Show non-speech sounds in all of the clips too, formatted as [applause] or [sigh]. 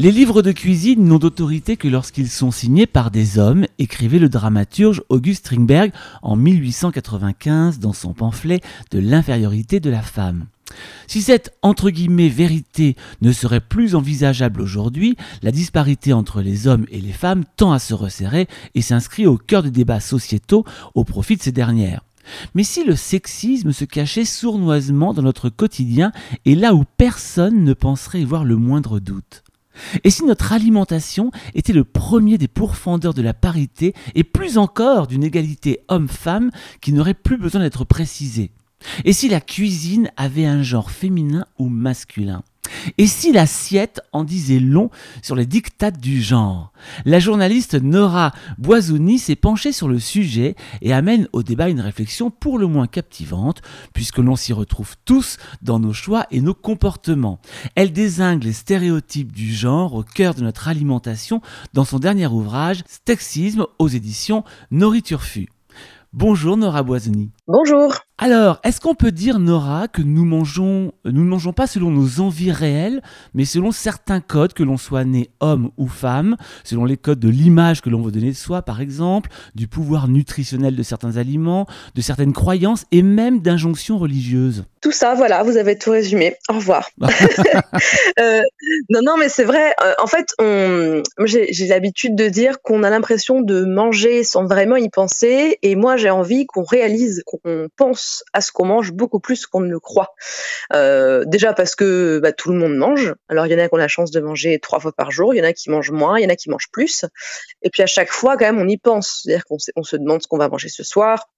Les livres de cuisine n'ont d'autorité que lorsqu'ils sont signés par des hommes, écrivait le dramaturge August Strindberg en 1895 dans son pamphlet de l'infériorité de la femme. Si cette entre guillemets vérité ne serait plus envisageable aujourd'hui, la disparité entre les hommes et les femmes tend à se resserrer et s'inscrit au cœur des débats sociétaux au profit de ces dernières. Mais si le sexisme se cachait sournoisement dans notre quotidien et là où personne ne penserait y voir le moindre doute? Et si notre alimentation était le premier des pourfendeurs de la parité et plus encore d'une égalité homme-femme qui n'aurait plus besoin d'être précisée? Et si la cuisine avait un genre féminin ou masculin? Et si l'assiette en disait long sur les dictates du genre? La journaliste Nora Boisouni s'est penchée sur le sujet et amène au débat une réflexion pour le moins captivante, puisque l'on s'y retrouve tous dans nos choix et nos comportements. Elle désingue les stéréotypes du genre au cœur de notre alimentation dans son dernier ouvrage Stexisme aux éditions Nourriture Fut. Bonjour Nora Boisouni. Bonjour. Alors, est-ce qu'on peut dire, Nora, que nous mangeons, nous ne mangeons pas selon nos envies réelles, mais selon certains codes, que l'on soit né homme ou femme, selon les codes de l'image que l'on veut donner de soi, par exemple, du pouvoir nutritionnel de certains aliments, de certaines croyances et même d'injonctions religieuses? Tout ça, voilà, vous avez tout résumé. Au revoir. [laughs] [laughs] euh, non, non, mais c'est vrai. Euh, en fait, j'ai l'habitude de dire qu'on a l'impression de manger sans vraiment y penser, et moi, j'ai envie qu'on réalise, qu'on pense à ce qu'on mange beaucoup plus qu'on ne le croit. Euh, déjà parce que bah, tout le monde mange. Alors il y en a qui ont la chance de manger trois fois par jour, il y en a qui mangent moins, il y en a qui mangent plus. Et puis à chaque fois, quand même, on y pense. C'est-à-dire qu'on on se demande ce qu'on va manger ce soir,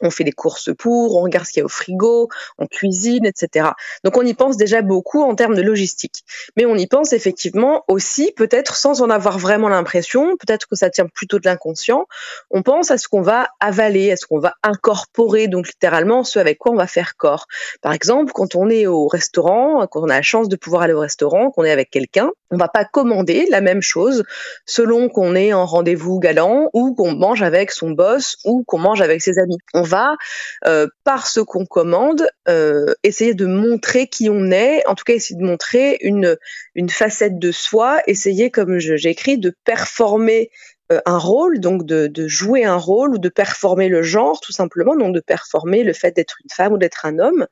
on fait des courses pour, on regarde ce qu'il y a au frigo, on cuisine, etc. Donc on y pense déjà beaucoup en termes de logistique. Mais on y pense effectivement aussi, peut-être sans en avoir vraiment l'impression, peut-être que ça tient plutôt de l'inconscient, on pense à ce qu'on va avaler, à ce qu'on va incorporer, donc littéralement ce avec quoi on va faire corps. Par exemple, quand on est au restaurant, quand on a la chance de pouvoir aller au restaurant, qu'on est avec quelqu'un, on va pas commander la même chose selon qu'on est en rendez-vous galant ou qu'on mange avec son boss ou qu'on mange avec ses amis va, euh, par ce qu'on commande, euh, essayer de montrer qui on est, en tout cas essayer de montrer une, une facette de soi, essayer, comme j'ai écrit, de performer un rôle, donc de, jouer un rôle ou de performer le genre, tout simplement, donc de performer le fait d'être une femme ou d'être un homme.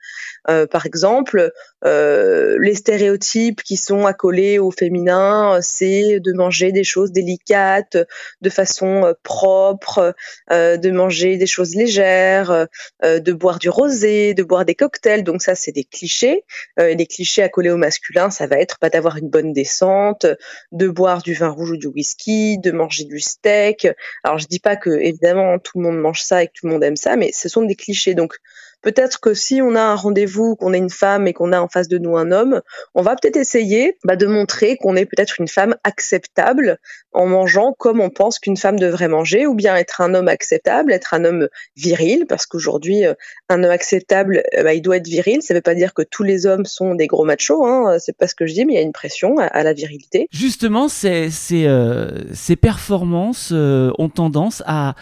Euh, par exemple, euh, les stéréotypes qui sont accolés au féminin, c'est de manger des choses délicates, de façon propre, de manger des choses légères, de boire du rosé, de boire des cocktails. Donc ça, c'est des clichés. les clichés accolés au masculin, ça va être pas d'avoir une bonne descente, de boire du vin rouge ou du whisky, de manger du steak. Alors je dis pas que évidemment tout le monde mange ça et que tout le monde aime ça, mais ce sont des clichés. Donc peut-être que si on a un rendez-vous, qu'on est une femme et qu'on a en face de nous un homme, on va peut-être essayer bah, de montrer qu'on est peut-être une femme acceptable en mangeant comme on pense qu'une femme devrait manger, ou bien être un homme acceptable, être un homme viril, parce qu'aujourd'hui, euh, un homme acceptable, euh, bah, il doit être viril. Ça ne veut pas dire que tous les hommes sont des gros machos, hein, c'est pas ce que je dis, mais il y a une pression à, la virilité. Justement, ces, ces, euh, ces performances ont tendance à,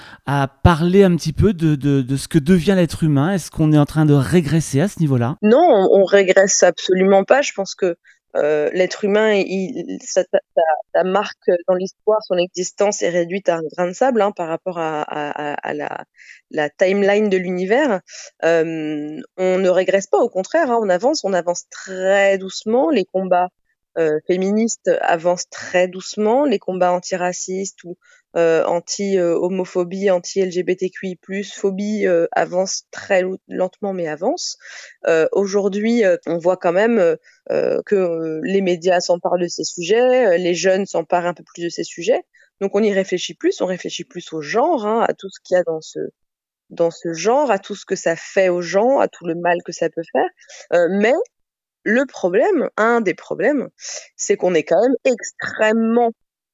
parler un petit peu de, de, de ce que devient l'être humain. Est-ce qu'on est en train de régresser à ce niveau-là Non, on, on, régresse absolument pas. Je pense que euh, l'être humain, sa, marque dans l'histoire, son existence est réduite à un grain de sable hein, par rapport à, la, timeline de l'univers. Euh, on ne régresse pas, au contraire, hein, on avance, on avance très doucement. Les combats euh, féministes avancent très doucement, les combats antiracistes ou anti-homophobie, anti-LGBTQI+, phobie euh, avance très lentement mais avance. Euh, aujourd'hui, on voit quand même que les médias s'emparent de ces sujets, les jeunes s'emparent un peu plus de ces sujets. Donc on y réfléchit plus, on réfléchit plus au genre, hein, à tout ce qu'il y a dans ce dans ce genre, à tout ce que ça fait aux gens, à tout le mal que ça peut faire. mais le problème, un des problèmes, c'est qu'on est quand même extrêmement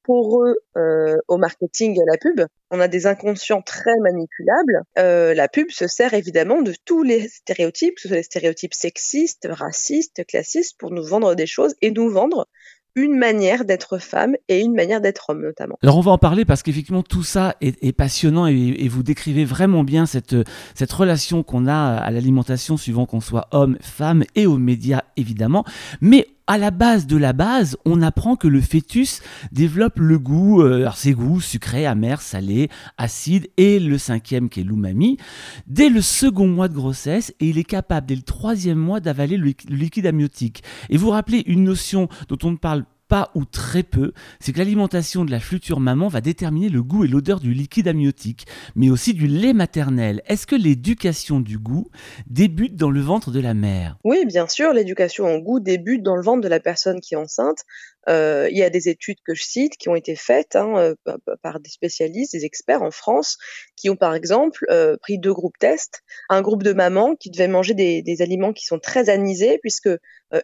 pour eux euh, au marketing et à la pub. On a des inconscients très manipulables. Euh, la pub se sert évidemment de tous les stéréotypes, que ce soit les stéréotypes sexistes, racistes, classistes, pour nous vendre des choses et nous vendre une manière d'être femme et une manière d'être homme notamment. Alors on va en parler parce qu'effectivement tout ça est, passionnant et, vous décrivez vraiment bien cette, cette relation qu'on a à l'alimentation suivant qu'on soit homme, femme et aux médias évidemment. Mais à la base de la base, on apprend que le fœtus développe le goût, euh, ses goûts sucré, amer, salé, acide et le cinquième qui est l'umami, dès le second mois de grossesse et il est capable dès le troisième mois d'avaler le liquide amniotique. Et vous rappelez une notion dont on ne parle pas ou très peu, c'est que l'alimentation de la future maman va déterminer le goût et l'odeur du liquide amniotique, mais aussi du lait maternel. Est-ce que l'éducation du goût débute dans le ventre de la mère? Oui, bien sûr, l'éducation au goût débute dans le ventre de la personne qui est enceinte. Euh, il y a des études que je cite qui ont été faites hein, euh, par des spécialistes, des experts en France, qui ont par exemple euh, pris deux groupes tests. Un groupe de mamans qui devaient manger des, des aliments qui sont très anisés, puisque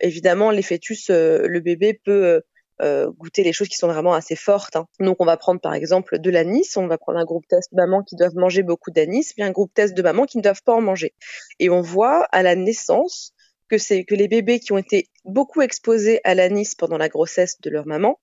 évidemment les fœtus, le bébé peut euh, goûter les choses qui sont vraiment assez fortes. Hein. Donc on va prendre par exemple de l'anis, on va prendre un groupe test de mamans qui doivent manger beaucoup d'anis, puis un groupe test de mamans qui ne doivent pas en manger. Et on voit à la naissance que c'est que les bébés qui ont été beaucoup exposés à l'anis pendant la grossesse de leur maman,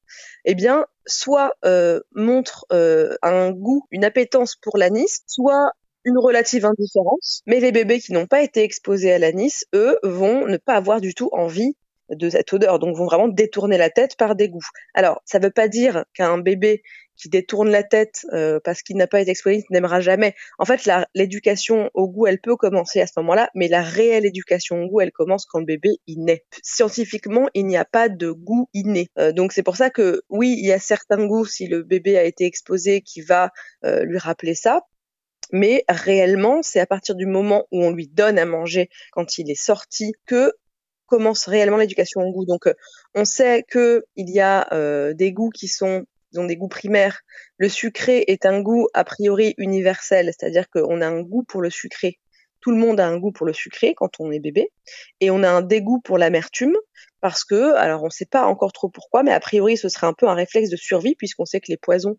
eh bien, soit euh, montrent euh, un goût, une appétence pour l'anis, soit une relative indifférence. Mais les bébés qui n'ont pas été exposés à l'anis, eux, vont ne pas avoir du tout envie de cette odeur, donc vont vraiment détourner la tête par dégoût. Alors, ça ne veut pas dire qu'un bébé qui détourne la tête euh, parce qu'il n'a pas été exposé n'aimera jamais. En fait, l'éducation au goût, elle peut commencer à ce moment-là, mais la réelle éducation au goût, elle commence quand le bébé il naît. Scientifiquement, il n'y a pas de goût inné. Euh, donc c'est pour ça que oui, il y a certains goûts si le bébé a été exposé qui va euh, lui rappeler ça. Mais réellement, c'est à partir du moment où on lui donne à manger quand il est sorti que commence réellement l'éducation au goût. Donc, euh, on sait que il y a euh, des goûts qui sont ont des goûts primaires. Le sucré est un goût a priori universel, c'est-à-dire qu'on a un goût pour le sucré. Tout le monde a un goût pour le sucré quand on est bébé, et on a un dégoût pour l'amertume parce que, alors on ne sait pas encore trop pourquoi, mais a priori ce serait un peu un réflexe de survie puisqu'on sait que les poisons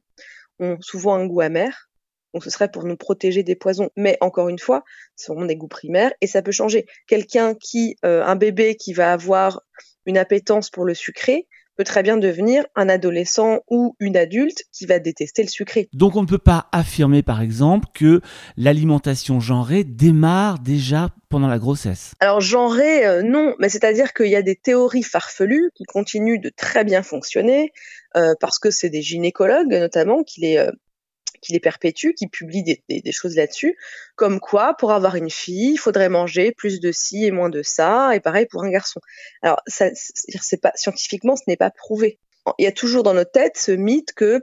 ont souvent un goût amer. Donc ce serait pour nous protéger des poisons. Mais encore une fois, ce sont des goûts primaires et ça peut changer. Quelqu'un qui, euh, un bébé qui va avoir une appétence pour le sucré, peut très bien devenir un adolescent ou une adulte qui va détester le sucré. Donc on ne peut pas affirmer par exemple que l'alimentation genrée démarre déjà pendant la grossesse. Alors genrée, euh, non, mais c'est-à-dire qu'il y a des théories farfelues qui continuent de très bien fonctionner euh, parce que c'est des gynécologues notamment qui les qui les perpétue, qui publie des, choses là-dessus, comme quoi pour avoir une fille, il faudrait manger plus de ci et moins de ça, et pareil pour un garçon. Alors, c'est pas scientifiquement, ce n'est pas prouvé. Il y a toujours dans notre tête ce mythe que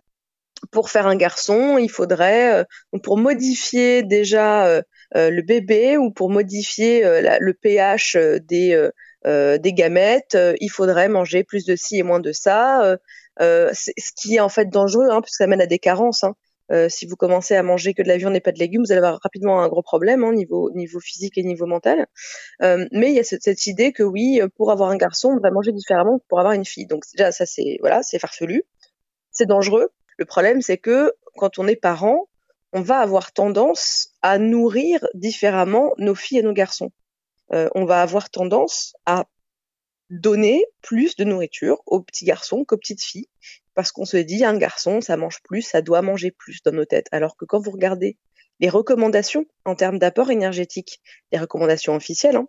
pour faire un garçon, il faudrait, euh, pour modifier déjà euh, euh, le bébé ou pour modifier le pH des des gamètes, il faudrait manger plus de ci et moins de ça. ce qui est en fait dangereux, hein, puisque ça mène à des carences. Hein. Euh, si vous commencez à manger que de la viande et pas de légumes, vous allez avoir rapidement un gros problème hein, niveau niveau physique et niveau mental. Euh, mais il y a cette, idée que oui, pour avoir un garçon, on va manger différemment que pour avoir une fille. Donc déjà ça c'est voilà, c'est farfelu, c'est dangereux. Le problème c'est que quand on est parent, on va avoir tendance à nourrir différemment nos filles et nos garçons. Euh, on va avoir tendance à donner plus de nourriture aux petits garçons qu'aux petites filles parce qu'on se dit un garçon, ça mange plus, ça doit manger plus dans nos têtes. Alors que quand vous regardez les recommandations en termes d'apport énergétique, les recommandations officielles, hein,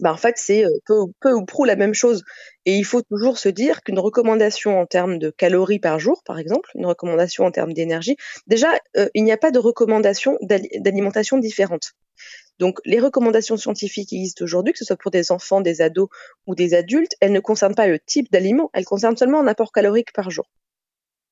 bah en fait c'est euh, peu, ou prou la même chose. Et il faut toujours se dire qu'une recommandation en termes de calories par jour, par exemple, une recommandation en termes d'énergie, déjà euh, il n'y a pas de recommandation d'alimentation différente. Donc, les recommandations scientifiques qui existent aujourd'hui, que ce soit pour des enfants, des ados ou des adultes, elles ne concernent pas le type d'aliment, elles concernent seulement un apport calorique par jour.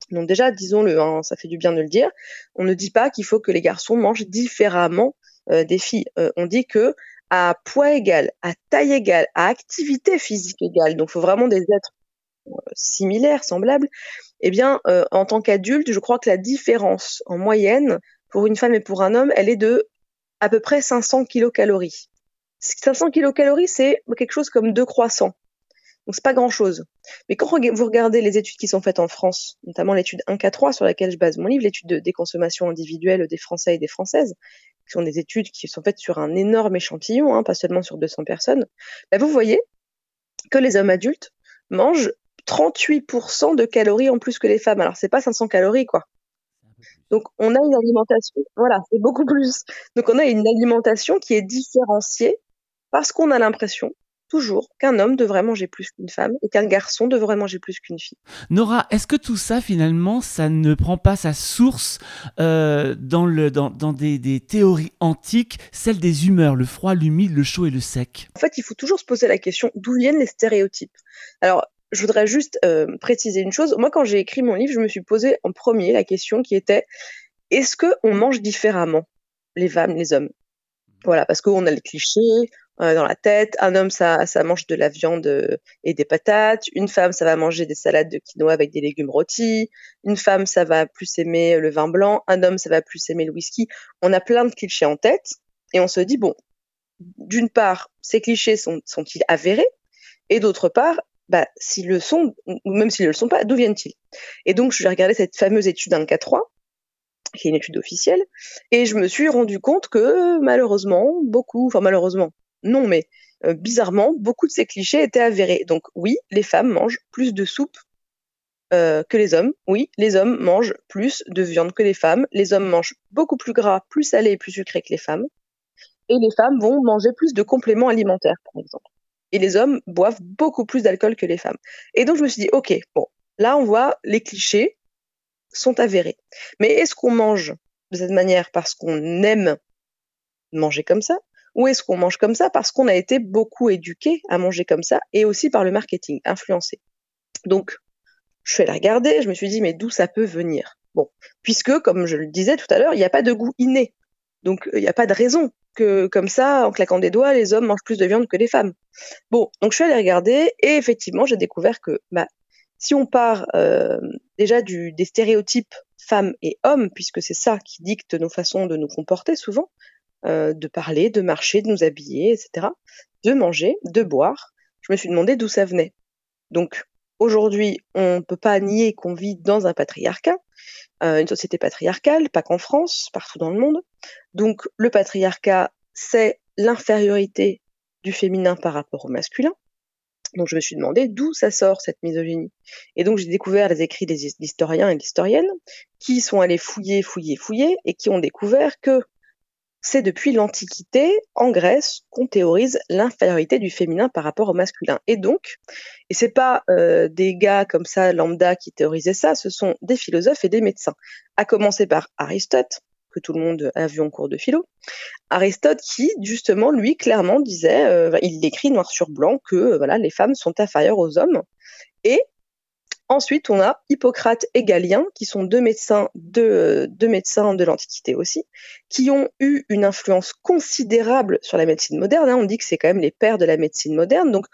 Donc déjà, disons-le, hein, ça fait du bien de le dire, on ne dit pas qu'il faut que les garçons mangent différemment euh, des filles. Euh, on dit que à poids égal, à taille égale, à activité physique égale, donc il faut vraiment des êtres euh, similaires, semblables, eh bien, en tant qu'adulte, je crois que la différence en moyenne pour une femme et pour un homme, elle est de à peu près 500 kilocalories. 500 kilocalories, c'est quelque chose comme deux croissants. Donc c'est pas grand chose. Mais quand vous regardez les études qui sont faites en France, notamment l'étude 1K3 sur laquelle je base mon livre, l'étude des consommations individuelles des Français et des Françaises, qui sont des études qui sont faites sur un énorme échantillon, hein, pas seulement sur 200 personnes, bah vous voyez que les hommes adultes mangent 38% de calories en plus que les femmes. Alors c'est pas 500 calories quoi. Donc on a une alimentation, voilà, c'est beaucoup plus. Donc on a une alimentation qui est différenciée parce qu'on a l'impression toujours qu'un homme devrait manger plus qu'une femme et qu'un garçon devrait manger plus qu'une fille. Nora, est-ce que tout ça finalement, ça ne prend pas sa source euh, dans, le, dans, dans des, des, théories antiques, celles des humeurs, le froid, l'humide, le chaud et le sec? En fait, il faut toujours se poser la question d'où viennent les stéréotypes? Alors, je voudrais juste euh, préciser une chose. Moi, quand j'ai écrit mon livre, je me suis posé en premier la question qui était est-ce qu'on mange différemment les femmes, les hommes? Voilà, parce qu'on a les clichés, euh, dans la tête. Un homme, ça, ça mange de la viande euh, et des patates. Une femme, ça va manger des salades de quinoa avec des légumes rôtis. Une femme, ça va plus aimer le vin blanc. Un homme, ça va plus aimer le whisky. On a plein de clichés en tête et on se dit, bon, d'une part, ces clichés sont, sont-ils avérés? Et d'autre part, bah, s'ils le sont, ou même s'ils ne le sont pas, d'où viennent-ils? Et donc, je vais regarder cette fameuse étude 1K3, qui est une étude officielle, et je me suis rendu compte que malheureusement, beaucoup, enfin malheureusement, non, mais euh, bizarrement, beaucoup de ces clichés étaient avérés. Donc oui, les femmes mangent plus de soupe euh, que les hommes. Oui, les hommes mangent plus de viande que les femmes. Les hommes mangent beaucoup plus gras, plus salé et plus sucré que les femmes. Et les femmes vont manger plus de compléments alimentaires, par exemple. Et les hommes boivent beaucoup plus d'alcool que les femmes. Et donc je me suis dit, ok, bon, là on voit les clichés sont avérés. Mais est-ce qu'on mange de cette manière parce qu'on aime manger comme ça? Ou est-ce qu'on mange comme ça parce qu'on a été beaucoup éduqué à manger comme ça et aussi par le marketing, influencé? Donc, je suis allée regarder, je me suis dit, mais d'où ça peut venir? Bon, puisque, comme je le disais tout à l'heure, il n'y a pas de goût inné. Donc, il n'y a pas de raison que, comme ça, en claquant des doigts, les hommes mangent plus de viande que les femmes. Bon, donc je suis allée regarder et effectivement, j'ai découvert que bah, si on part euh, déjà du, des stéréotypes femmes et hommes, puisque c'est ça qui dicte nos façons de nous comporter souvent, euh, de parler, de marcher, de nous habiller, etc., de manger, de boire. Je me suis demandé d'où ça venait. Donc aujourd'hui, on ne peut pas nier qu'on vit dans un patriarcat, une société patriarcale, pas qu'en France, partout dans le monde. Donc le patriarcat, c'est l'infériorité du féminin par rapport au masculin. Donc je me suis demandé d'où ça sort cette misogynie. Et donc j'ai découvert les écrits des historiens et d'historiennes qui sont allés fouiller, fouiller, fouiller et qui ont découvert que c'est depuis l'Antiquité, en Grèce, qu'on théorise l'infériorité du féminin par rapport au masculin. Et donc, et c'est pas euh, des gars comme ça lambda qui théorisaient ça, ce sont des philosophes et des médecins. À commencer par Aristote, que tout le monde a vu en cours de philo. Aristote qui, justement, lui, clairement disait, euh, il écrit noir sur blanc que euh, voilà, les femmes sont inférieures aux hommes. Et Ensuite, on a Hippocrate et Galien, qui sont deux médecins de, deux médecins de l'Antiquité aussi, qui ont eu une influence considérable sur la médecine moderne. Hein. On dit que c'est quand même les pères de la médecine moderne. Donc,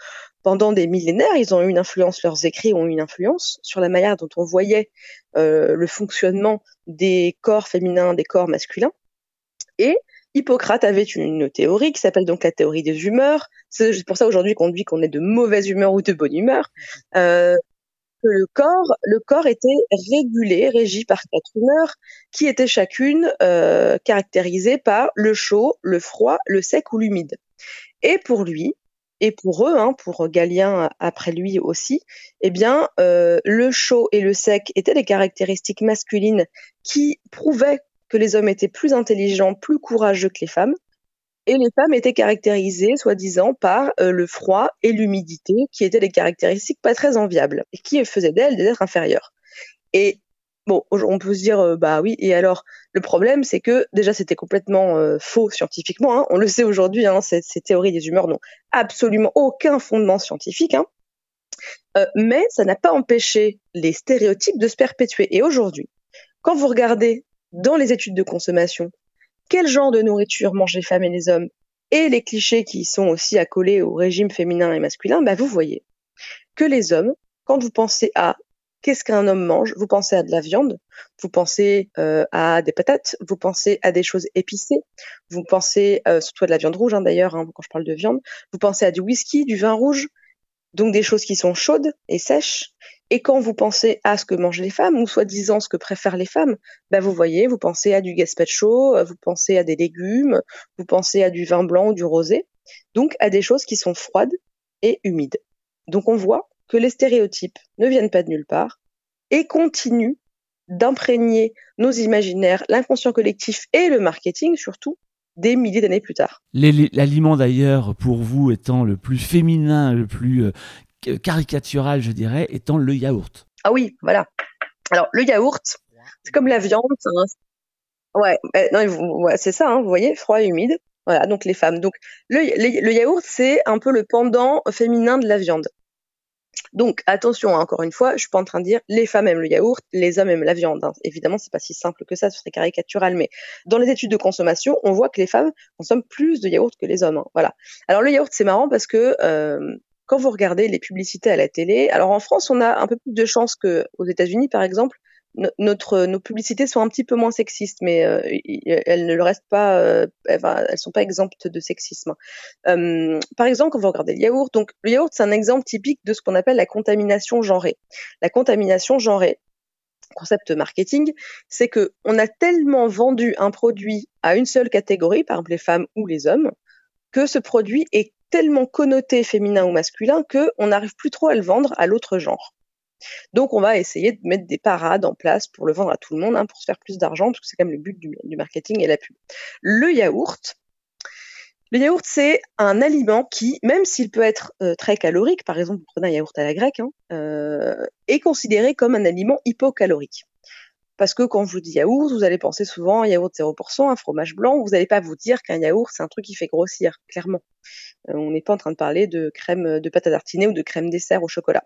pendant des millénaires, ils ont eu une influence, leurs écrits ont eu une influence sur la manière dont on voyait euh, le fonctionnement des corps féminins, des corps masculins. Et Hippocrate avait une théorie qui s'appelle donc la théorie des humeurs. C'est pour ça aujourd'hui qu'on dit qu'on est de mauvaise humeur ou de bonne humeur. Euh, que le corps, le corps était régulé, régi par quatre humeurs, qui étaient chacune euh, caractérisées par le chaud, le froid, le sec ou l'humide. Et pour lui, et pour eux, hein, pour Galien après lui aussi, eh bien, euh, le chaud et le sec étaient des caractéristiques masculines qui prouvaient que les hommes étaient plus intelligents, plus courageux que les femmes, et les femmes étaient caractérisées, soi-disant, par euh, le froid et l'humidité, qui étaient des caractéristiques pas très enviables, et qui faisaient d'elles des êtres inférieurs. Et bon, on peut se dire, euh, bah oui, et alors, le problème, c'est que déjà, c'était complètement euh, faux scientifiquement, hein. on le sait aujourd'hui, hein, ces, théories des humeurs n'ont absolument aucun fondement scientifique, hein. mais ça n'a pas empêché les stéréotypes de se perpétuer. Et aujourd'hui, quand vous regardez dans les études de consommation quel genre de nourriture mangent les femmes et les hommes et les clichés qui sont aussi accolés au régime féminin et masculin, bah vous voyez que les hommes, quand vous pensez à qu'est-ce qu'un homme mange, vous pensez à de la viande, vous pensez euh, à des patates, vous pensez à des choses épicées, vous pensez euh, surtout à de la viande rouge hein, d'ailleurs, hein, quand je parle de viande, vous pensez à du whisky, du vin rouge, donc des choses qui sont chaudes et sèches, et quand vous pensez à ce que mangent les femmes, ou soi-disant ce que préfèrent les femmes, bah vous voyez, vous pensez à du gazpacho, euh, vous pensez à des légumes, vous pensez à du vin blanc ou du rosé, donc à des choses qui sont froides et humides. Donc on voit que les stéréotypes ne viennent pas de nulle part et continuent d'imprégner nos imaginaires, l'inconscient collectif et le marketing surtout des milliers d'années plus tard. L'aliment d'ailleurs, pour vous, étant le plus féminin, le plus euh, caricatural, je dirais, étant le yaourt. Ah oui, voilà. Alors, le yaourt, c'est comme la viande. Ouais, c'est ça, hein, vous voyez, froid et humide. Voilà, donc les femmes. Donc, le, yaourt, c'est un peu le pendant féminin de la viande. Donc attention, hein, encore une fois, je suis pas en train de dire les femmes aiment le yaourt, les hommes aiment la viande. Hein. Évidemment, c'est pas si simple que ça, ce serait caricatural, mais dans les études de consommation, on voit que les femmes consomment plus de yaourt que les hommes. Hein. Voilà. Alors le yaourt, c'est marrant parce que euh, quand vous regardez les publicités à la télé, alors en France, on a un peu plus de chance que aux États-Unis, par exemple, notre, nos publicités sont un petit peu moins sexistes, mais euh, elles ne le restent pas, euh, elles, sont pas exemptes de sexisme. Euh, par exemple, quand vous regardez le yaourt, donc le yaourt c'est un exemple typique de ce qu'on appelle la contamination genrée. La contamination genrée, concept marketing, c'est que on a tellement vendu un produit à une seule catégorie, par exemple les femmes ou les hommes, que ce produit est tellement connoté féminin ou masculin que on n'arrive plus trop à le vendre à l'autre genre. Donc, on va essayer de mettre des parades en place pour le vendre à tout le monde, hein, pour se faire plus d'argent, parce que c'est quand même le but du, marketing et la pub. Le yaourt. Le yaourt, c'est un aliment qui, même s'il peut être euh, très calorique, par exemple, vous prenez un yaourt à la grecque, hein, euh, est considéré comme un aliment hypocalorique. Parce que quand je vous dis yaourt, vous allez penser souvent à yaourt 0%, un fromage blanc. Vous n'allez pas vous dire qu'un yaourt, c'est un truc qui fait grossir, clairement. Euh, on n'est pas en train de parler de crème de pâte à tartiner ou de crème dessert au chocolat.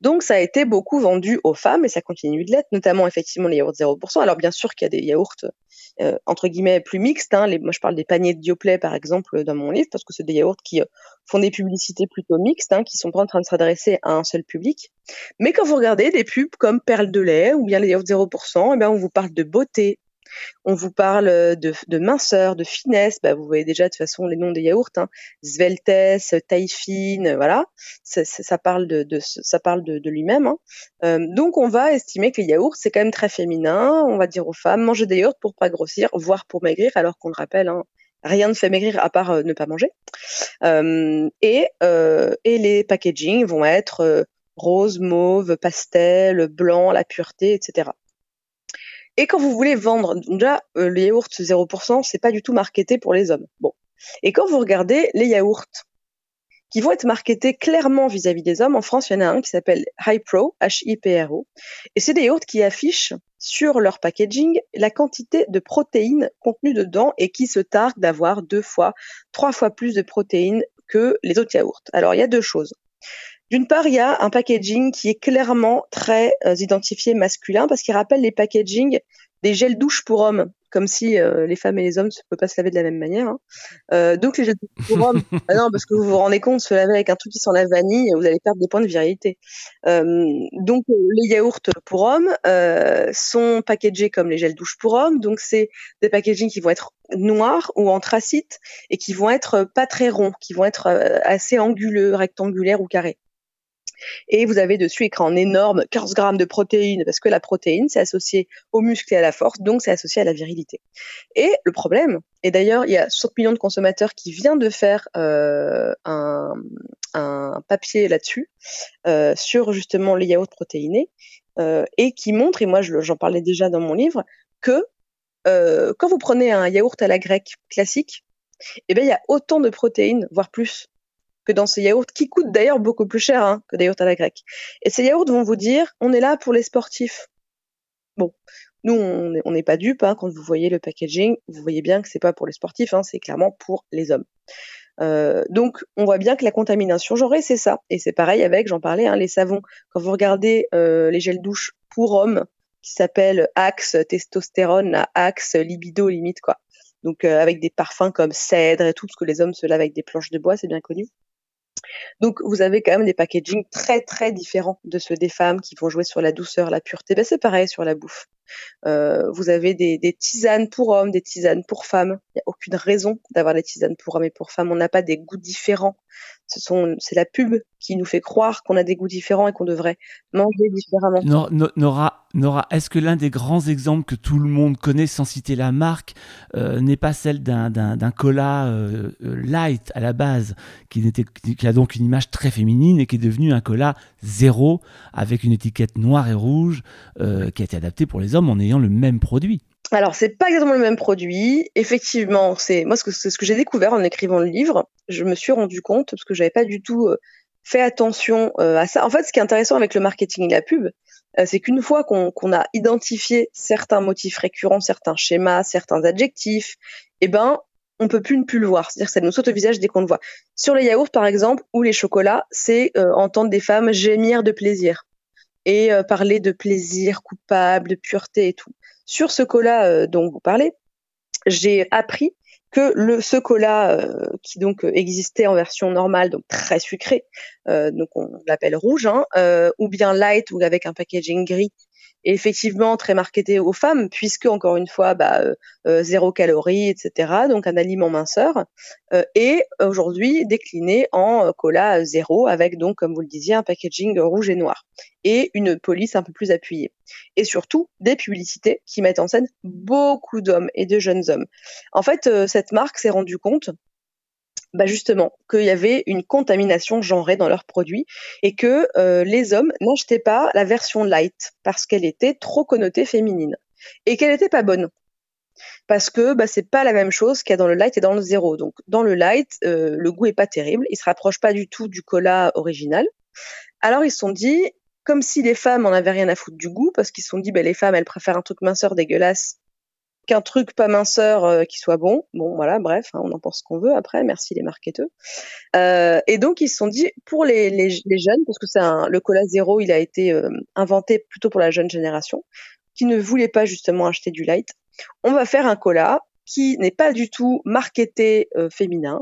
Donc ça a été beaucoup vendu aux femmes et ça continue de l'être, notamment effectivement les yaourts 0%. Alors bien sûr qu'il y a des yaourts euh, entre guillemets plus mixtes. Hein. moi je parle des paniers de Dioplay par exemple dans mon livre parce que c'est des yaourts qui euh, font des publicités plutôt mixtes, hein, qui sont pas en train de s'adresser à un seul public. Mais quand vous regardez des pubs comme Perle de lait ou bien les yaourts 0%, eh bien on vous parle de beauté, on vous parle euh, de, minceur, de finesse. Bah, vous voyez déjà de toute façon les noms des yaourts. Hein. Sveltes, taille fine, voilà. Ça, parle de, lui-même. Hein. Euh, donc on va estimer que les yaourts c'est quand même très féminin. On va dire aux femmes mangez des yaourts pour pas grossir, voire pour maigrir, alors qu'on le rappelle. Hein, rien ne fait maigrir à part euh, ne pas manger. et, et les packaging vont être rose, mauve, pastel, blanc, la pureté, etc. Et quand vous voulez vendre, déjà, euh, les yaourts 0%, c'est pas du tout marketé pour les hommes. Bon. Et quand vous regardez les yaourts qui vont être marketés clairement vis-à-vis des hommes, en France, il y en a un qui s'appelle Hypro, H-I-P-R-O. Et c'est des yaourts qui affichent sur leur packaging la quantité de protéines contenues dedans et qui se targuent d'avoir deux fois, trois fois plus de protéines que les autres yaourts. Alors, il y a deux choses. D'une part, il y a un packaging qui est clairement très euh, identifié masculin parce qu'il rappelle les packaging des gels douche pour hommes, comme si euh, les femmes et les hommes ne peuvent pas se laver de la même manière. Hein. Euh, donc les gels douche pour [laughs] hommes, ah non, parce que vous vous rendez compte, se laver avec un truc qui sent la vanille, vous allez perdre des points de virilité. donc les yaourts pour hommes sont packagés comme les gels douche pour hommes, donc c'est des packaging qui vont être noirs ou anthracite et qui vont être pas très ronds, qui vont être assez anguleux, rectangulaires ou carrés. Et vous avez dessus écrit en énorme 15 grammes de protéines, parce que la protéine, c'est associé au muscle et à la force, donc c'est associé à la virilité. Et le problème, et d'ailleurs, il y a 60 millions de consommateurs qui viennent de faire euh, un, papier là-dessus, euh, sur justement les yaourts protéinés, euh, et qui montre, et moi j'en parlais déjà dans mon livre, que quand vous prenez un yaourt à la grecque classique, eh bien, il y a autant de protéines, voire plus, que dans ces yaourts, qui coûtent d'ailleurs beaucoup plus cher hein, que des yaourts à la grecque. Et ces yaourts vont vous dire, on est là pour les sportifs. Bon, nous, on n'est pas dupes. Hein, quand vous voyez le packaging, vous voyez bien que c'est pas pour les sportifs, hein, c'est clairement pour les hommes. Euh, donc, on voit bien que la contamination genrée, c'est ça. Et c'est pareil avec, j'en parlais, les savons. Quand vous regardez euh, les gels douche pour hommes, qui s'appellent Axe, testostérone, Axe, libido, limite, quoi. Donc, euh, avec des parfums comme cèdre et tout, parce que les hommes se lavent avec des planches de bois, c'est bien connu. Donc vous avez quand même des packaging très très différents de ceux des femmes qui vont jouer sur la douceur, la pureté. Ben, c'est pareil sur la bouffe. Vous avez des, tisanes pour hommes, des tisanes pour femmes. Il n'y a aucune raison d'avoir des tisanes pour hommes et pour femmes. On n'a pas des goûts différents c'est la pub qui nous fait croire qu'on a des goûts différents et qu'on devrait manger différemment. Nora, Nora est-ce que l'un des grands exemples que tout le monde connaît sans citer la marque euh, n'est pas celle d'un, cola euh, light à la base, qui, a donc une image très féminine et qui est devenu un cola zéro avec une étiquette noire et rouge euh, qui a été adapté pour les hommes en ayant le même produit alors, c'est pas exactement le même produit. Effectivement, c'est moi ce que j'ai découvert en écrivant le livre. Je me suis rendu compte parce que j'avais pas du tout euh, fait attention euh, à ça. En fait, ce qui est intéressant avec le marketing et la pub, euh, c'est qu'une fois qu'on a identifié certains motifs récurrents, certains schémas, certains adjectifs, eh ben, on peut plus ne plus le voir. C'est-à-dire que ça nous saute au visage dès qu'on le voit. Sur les yaourts, par exemple, ou les chocolats, c'est entendre des femmes gémir de plaisir et parler de plaisir coupable, de pureté et tout. Sur ce cola euh, dont vous parlez, j'ai appris que le ce cola euh, qui donc euh, existait en version normale, donc très sucré, donc on l'appelle rouge, hein, ou bien light ou avec un packaging gris effectivement très marketé aux femmes, puisque encore une fois, bah, euh, euh, zéro calorie, etc. Donc un aliment minceur, euh, et aujourd'hui décliné en cola zéro, avec donc, comme vous le disiez, un packaging rouge et noir, et une police un peu plus appuyée. Et surtout, des publicités qui mettent en scène beaucoup d'hommes et de jeunes hommes. En fait, cette marque s'est rendue compte bah justement qu'il y avait une contamination genrée dans leurs produits et que euh, les hommes n'achetaient pas la version light parce qu'elle était trop connotée féminine et qu'elle n'était pas bonne parce que bah, c'est pas la même chose qu'il y a dans le light et dans le zéro. Donc dans le light, euh, le goût est pas terrible, il se rapproche pas du tout du cola original. Alors ils se sont dit, comme si les femmes en avaient rien à foutre du goût, parce qu'ils se sont dit, bah, les femmes elles préfèrent un truc minceur dégueulasse qu'un truc pas minceur euh, qui soit bon. Bon, voilà, bref, hein, on en pense qu'on veut après. Merci les marketeurs. Euh, et donc ils se sont dit pour les, jeunes, parce que c'est le cola zéro, il a été euh, inventé plutôt pour la jeune génération, qui ne voulait pas justement acheter du light. On va faire un cola qui n'est pas du tout marketé féminin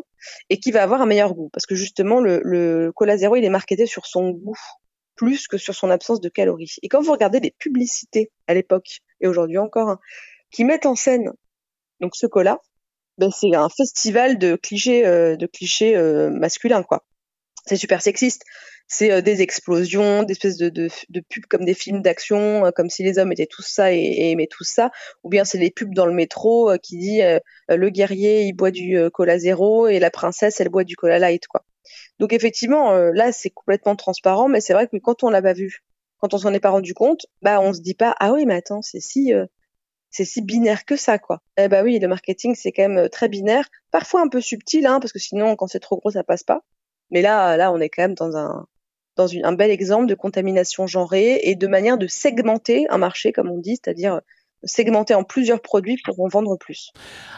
et qui va avoir un meilleur goût, parce que justement le, le cola zéro, il est marketé sur son goût plus que sur son absence de calories. Et quand vous regardez les publicités à l'époque et aujourd'hui encore, hein, qui mettent en scène donc ce cola, ben c'est un festival de clichés euh, de clichés euh, masculins quoi. C'est super sexiste. C'est euh, des explosions, des espèces de, de, de, pubs comme des films d'action, comme si les hommes étaient tous ça et, aimaient tout ça. Ou bien c'est les pubs dans le métro qui dit le guerrier il boit du cola zéro et la princesse elle boit du cola light quoi. Donc effectivement là c'est complètement transparent, mais c'est vrai que quand on l'a pas vu, quand on s'en est pas rendu compte, bah on se dit pas ah oui mais attends c'est si c'est si binaire que ça, quoi. Eh bah oui, le marketing, c'est quand même euh, très binaire, parfois un peu subtil, hein, parce que sinon, quand c'est trop gros, ça passe pas. Mais là, là, on est quand même dans un, dans un bel exemple de contamination genrée et de manière de segmenter un marché, comme on dit, c'est-à-dire segmenter en plusieurs produits pour en vendre plus.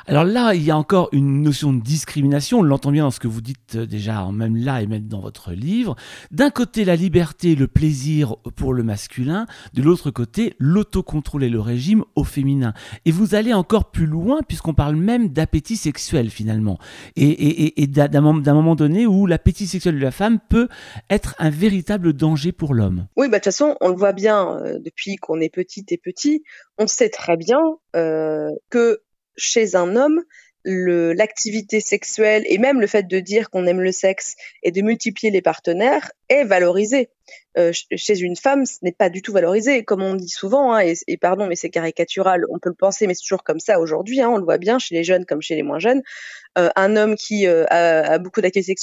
Alors là, il y a encore une notion de discrimination, on l'entend bien dans ce que vous dites euh, déjà, même là et même dans votre livre. D'un côté, la liberté, le plaisir pour le masculin, de l'autre côté, l'autocontrôle et le régime au féminin. Et vous allez encore plus loin puisqu'on parle même d'appétit sexuel finalement. Et, d'un moment donné où l'appétit sexuel de la femme peut être un véritable danger pour l'homme. Oui, bah, de toute façon, on le voit bien euh, depuis qu'on est petite et petit. On sait très bien euh, que chez un homme, l'activité sexuelle et même le fait de dire qu'on aime le sexe et de multiplier les partenaires est valorisé. Euh, chez une femme, ce n'est pas du tout valorisé, comme on dit souvent, hein, et, pardon, mais c'est caricatural, on peut le penser, mais c'est toujours comme ça aujourd'hui, hein, on le voit bien chez les jeunes comme chez les moins jeunes. Euh, un homme qui a, a, beaucoup d'activités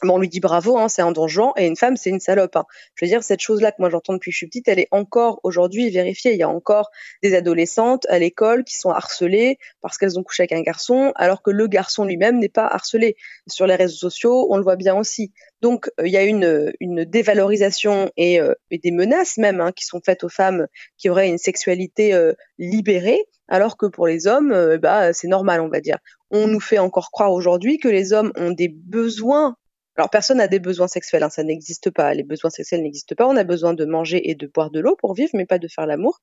sexuelles on lui dit bravo, hein, c'est un donjon, et une femme, c'est une salope. Hein. Je veux dire, cette chose-là que moi j'entends depuis que je suis petite, elle est encore aujourd'hui vérifiée. Il y a encore des adolescentes à l'école qui sont harcelées parce qu'elles ont couché avec un garçon, alors que le garçon lui-même n'est pas harcelé. Sur les réseaux sociaux, on le voit bien aussi. Donc, euh, il y a une, une dévalorisation et, euh, des menaces même hein, qui sont faites aux femmes qui auraient une sexualité euh, libérée, alors que pour les hommes, bah, c'est normal, on va dire. On nous fait encore croire aujourd'hui que les hommes ont des besoins alors personne n'a des besoins sexuels, hein, ça n'existe pas. Les besoins sexuels n'existent pas. On a besoin de manger et de boire de l'eau pour vivre, mais pas de faire l'amour.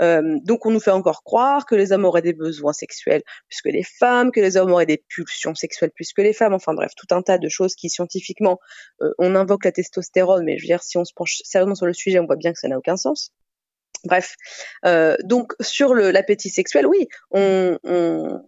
Euh, donc on nous fait encore croire que les hommes auraient des besoins sexuels plus que les femmes, que les hommes auraient des pulsions sexuelles plus que les femmes. Enfin bref, tout un tas de choses qui scientifiquement, euh, on invoque la testostérone, mais je veux dire, si on se penche sérieusement sur le sujet, on voit bien que ça n'a aucun sens. Bref, euh, donc sur l'appétit sexuel, oui, on, on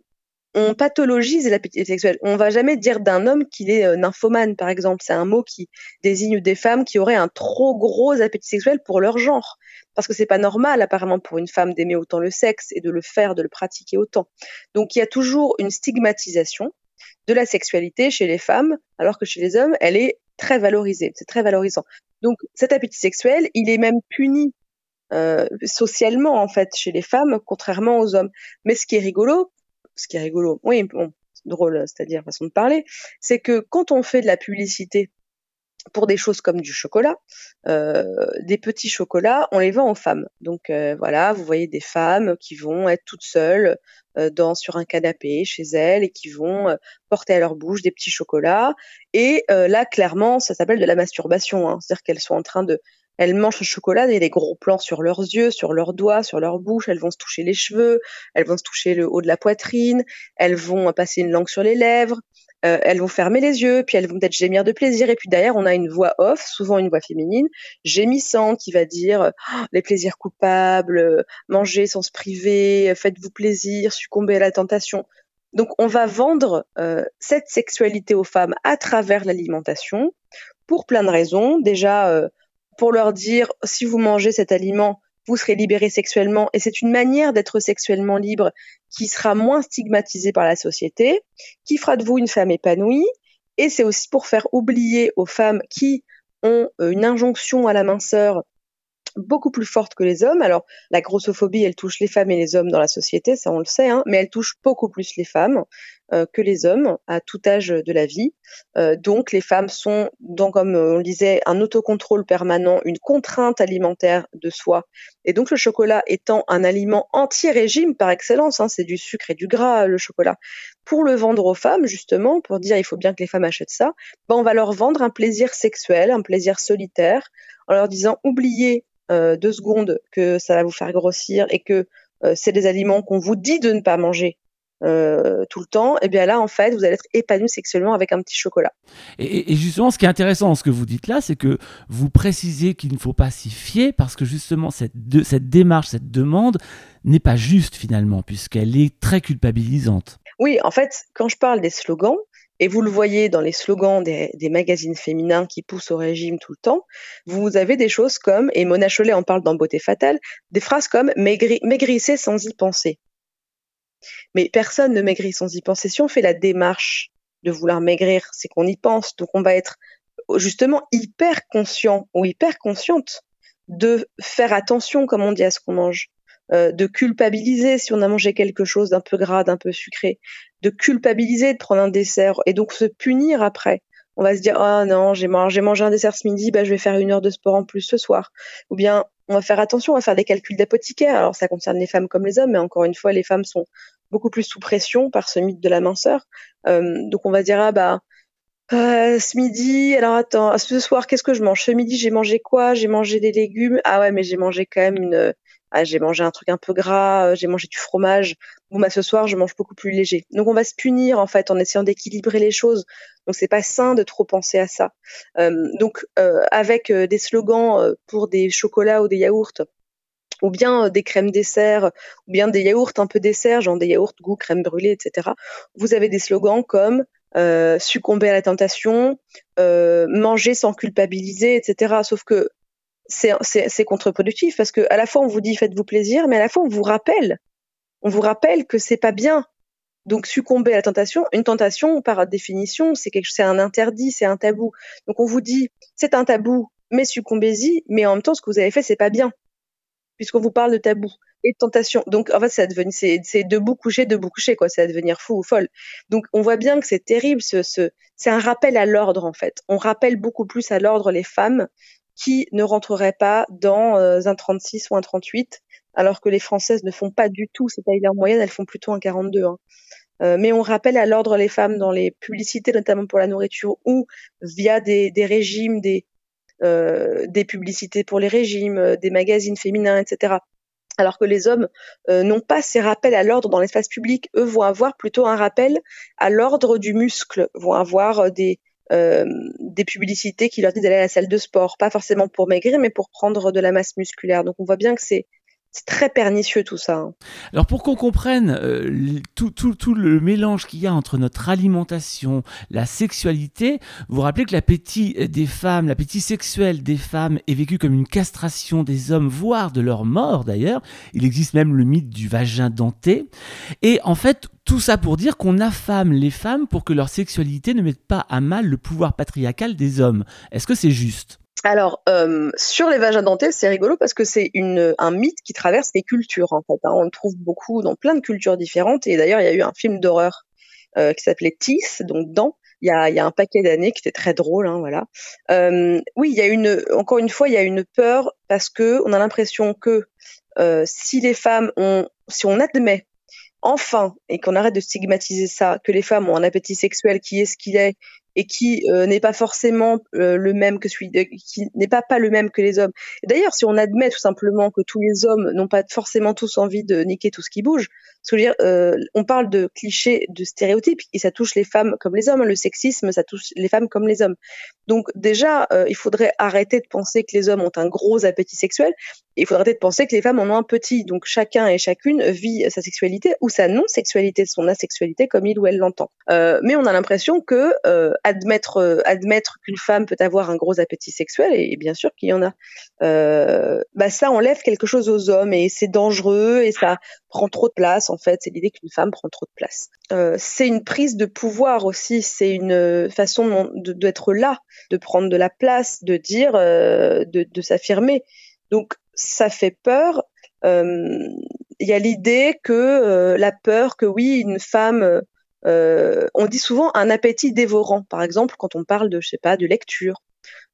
pathologise l'appétit sexuel. On va jamais dire d'un homme qu'il est euh, nymphomane, par exemple. C'est un mot qui désigne des femmes qui auraient un trop gros appétit sexuel pour leur genre. Parce que c'est pas normal, apparemment, pour une femme d'aimer autant le sexe et de le faire, de le pratiquer autant. Donc, il y a toujours une stigmatisation de la sexualité chez les femmes, alors que chez les hommes, elle est très valorisée. C'est très valorisant. Donc, cet appétit sexuel, il est même puni euh, socialement en fait chez les femmes, contrairement aux hommes. Mais ce qui est rigolo, ce qui est rigolo, oui, drôle, c'est-à-dire façon de parler, c'est que quand on fait de la publicité pour des choses comme du chocolat, euh, des petits chocolats, on les vend aux femmes. Donc euh, voilà, vous voyez des femmes qui vont être toutes seules euh, sur un canapé chez elles et qui vont porter à leur bouche des petits chocolats. Et là, clairement, ça s'appelle de la masturbation. Hein. C'est-à-dire qu'elles sont en train de elles mangent le chocolat, il y a des gros plans sur leurs yeux, sur leurs doigts, sur leur bouche, elles vont se toucher les cheveux, elles vont se toucher le haut de la poitrine, elles vont passer une langue sur les lèvres, euh, elles vont fermer les yeux, puis elles vont peut-être gémir de plaisir, et puis derrière on a une voix off, souvent une voix féminine, gémissante, qui va dire oh, les plaisirs coupables, manger sans se priver, faites-vous plaisir, succombez à la tentation. Donc on va vendre euh, cette sexualité aux femmes à travers l'alimentation pour plein de raisons. Déjà, euh, pour leur dire si vous mangez cet aliment, vous serez libéré sexuellement. Et c'est une manière d'être sexuellement libre qui sera moins stigmatisée par la société, qui fera de vous une femme épanouie. Et c'est aussi pour faire oublier aux femmes qui ont euh, une injonction à la minceur beaucoup plus forte que les hommes. Alors, la grossophobie, elle touche les femmes et les hommes dans la société, ça on le sait, hein, mais elle touche beaucoup plus les femmes que les hommes à tout âge de la vie. Euh, donc, les femmes sont, donc, comme on le disait, un autocontrôle permanent, une contrainte alimentaire de soi. Et donc, le chocolat étant un aliment anti-régime par excellence, hein, c'est du sucre et du gras, le chocolat. Pour le vendre aux femmes, justement, pour dire il faut bien que les femmes achètent ça, ben, on va leur vendre un plaisir sexuel, un plaisir solitaire, en leur disant oubliez euh, deux secondes que ça va vous faire grossir et que euh, c'est des aliments qu'on vous dit de ne pas manger euh, tout le temps, et eh bien là, en fait, vous allez être épanoui sexuellement avec un petit chocolat. Et, justement, ce qui est intéressant dans ce que vous dites là, c'est que vous précisez qu'il ne faut pas s'y fier parce que justement, cette, cette démarche, cette demande n'est pas juste finalement, puisqu'elle est très culpabilisante. Oui, en fait, quand je parle des slogans, et vous le voyez dans les slogans des, magazines féminins qui poussent au régime tout le temps, vous avez des choses comme, et Mona Chollet en parle dans Beauté Fatale, des phrases comme maigrissez sans y penser. Mais personne ne maigrit sans y penser. Si on fait la démarche de vouloir maigrir, c'est qu'on y pense. Donc on va être justement hyper conscient ou hyper consciente de faire attention, comme on dit, à ce qu'on mange. Euh, de culpabiliser si on a mangé quelque chose d'un peu gras, d'un peu sucré, de culpabiliser de prendre un dessert et donc se punir après. On va se dire ah non j'ai mangé, mangé un dessert ce midi, bah je vais faire une heure de sport en plus ce soir. Ou bien on va faire attention, on va faire des calculs d'apothicaire. Alors ça concerne les femmes comme les hommes, mais encore une fois les femmes sont beaucoup plus sous pression par ce mythe de la minceur. Euh, donc on va dire ah bah euh, ce midi, alors attends, ce soir, qu'est-ce que je mange? Ce midi, j'ai mangé quoi? J'ai mangé des légumes. Ah ouais, mais j'ai mangé quand même une, ah, j'ai mangé un truc un peu gras, euh, j'ai mangé du fromage. Bon, bah, ce soir, je mange beaucoup plus léger. Donc, on va se punir, en fait, en essayant d'équilibrer les choses. Donc, c'est pas sain de trop penser à ça. Euh, donc, euh, avec des slogans pour des chocolats ou des yaourts, ou bien des crèmes dessert, ou bien des yaourts un peu dessert, genre des yaourts goût crème brûlée, etc. Vous avez des slogans comme succomber à la tentation, manger sans culpabiliser, etc. Sauf que c'est contre-productif parce que à la fois on vous dit faites-vous plaisir, mais à la fois on vous rappelle, on vous rappelle que c'est pas bien. Donc succomber à la tentation, une tentation par définition, c'est quelque c'est un interdit, c'est un tabou. Donc on vous dit c'est un tabou, mais succombez-y, mais en même temps ce que vous avez fait c'est pas bien, puisqu'on vous parle de tabou et de tentation. Donc en fait ça devenu c'est debout coucher debout coucher quoi, c'est devenir fou ou folle. Donc on voit bien que c'est terrible ce, ce c'est un rappel à l'ordre en fait. On rappelle beaucoup plus à l'ordre les femmes qui ne rentrerait pas dans euh, un 36 ou un 38, alors que les Françaises ne font pas du tout cette taille en moyenne, elles font plutôt un 42. Hein. Euh, mais on rappelle à l'ordre les femmes dans les publicités, notamment pour la nourriture, ou via des, régimes, des, euh, des publicités pour les régimes, des magazines féminins, etc. Alors que les hommes n'ont pas ces rappels à l'ordre dans l'espace public. Eux vont avoir plutôt un rappel à l'ordre du muscle, vont avoir des, euh, des publicités qui leur disent d'aller à la salle de sport, pas forcément pour maigrir, mais pour prendre de la masse musculaire. Donc on voit bien que c'est C'est très pernicieux tout ça. Hein. Alors pour qu'on comprenne euh, tout, le mélange qu'il y a entre notre alimentation, la sexualité, vous vous rappelez que l'appétit des femmes, l'appétit sexuel des femmes est vécu comme une castration des hommes, voire de leur mort d'ailleurs. Il existe même le mythe du vagin denté. Et en fait, tout ça pour dire qu'on affame les femmes pour que leur sexualité ne mette pas à mal le pouvoir patriarcal des hommes. Est-ce que c'est juste? Alors, euh, sur les vagins dentés, c'est rigolo parce que c'est un mythe qui traverse les cultures, en fait. Hein. On le trouve beaucoup dans plein de cultures différentes. Et d'ailleurs, il y a eu un film d'horreur euh, qui s'appelait Teeth, donc Dents. Il y a, un paquet d'années qui était très drôle, hein, voilà. Euh, oui, il y a une, encore une fois, il y a une peur parce que on a l'impression que si les femmes ont, si on admet enfin et qu'on arrête de stigmatiser ça, que les femmes ont un appétit sexuel qui est ce qu'il est et qui euh, n'est pas forcément euh, le même que celui qui n'est pas pas le même que les hommes. D'ailleurs, si on admet tout simplement que tous les hommes n'ont pas forcément tous envie de niquer tout ce qui bouge, euh, on parle de clichés, de stéréotypes, et ça touche les femmes comme les hommes. Le sexisme, ça touche les femmes comme les hommes. Donc déjà, il faudrait arrêter de penser que les hommes ont un gros appétit sexuel. Il faudrait de penser que les femmes en ont un petit. Donc chacun et chacune vit sa sexualité ou sa non-sexualité, son asexualité comme il ou elle l'entend. mais on a l'impression que admettre, euh, admettre qu'une femme peut avoir un gros appétit sexuel, et, bien sûr qu'il y en a, euh, bah ça enlève quelque chose aux hommes et c'est dangereux et ça prend trop de place en fait. C'est l'idée qu'une femme prend trop de place. Euh, c'est une prise de pouvoir aussi, c'est une façon d'être là, de prendre de la place, de dire, de, de s'affirmer. Donc ça fait peur. Il y a l'idée que la peur que oui, une femme euh, on dit souvent un appétit dévorant. Par exemple, quand on parle de, je sais pas, de lecture,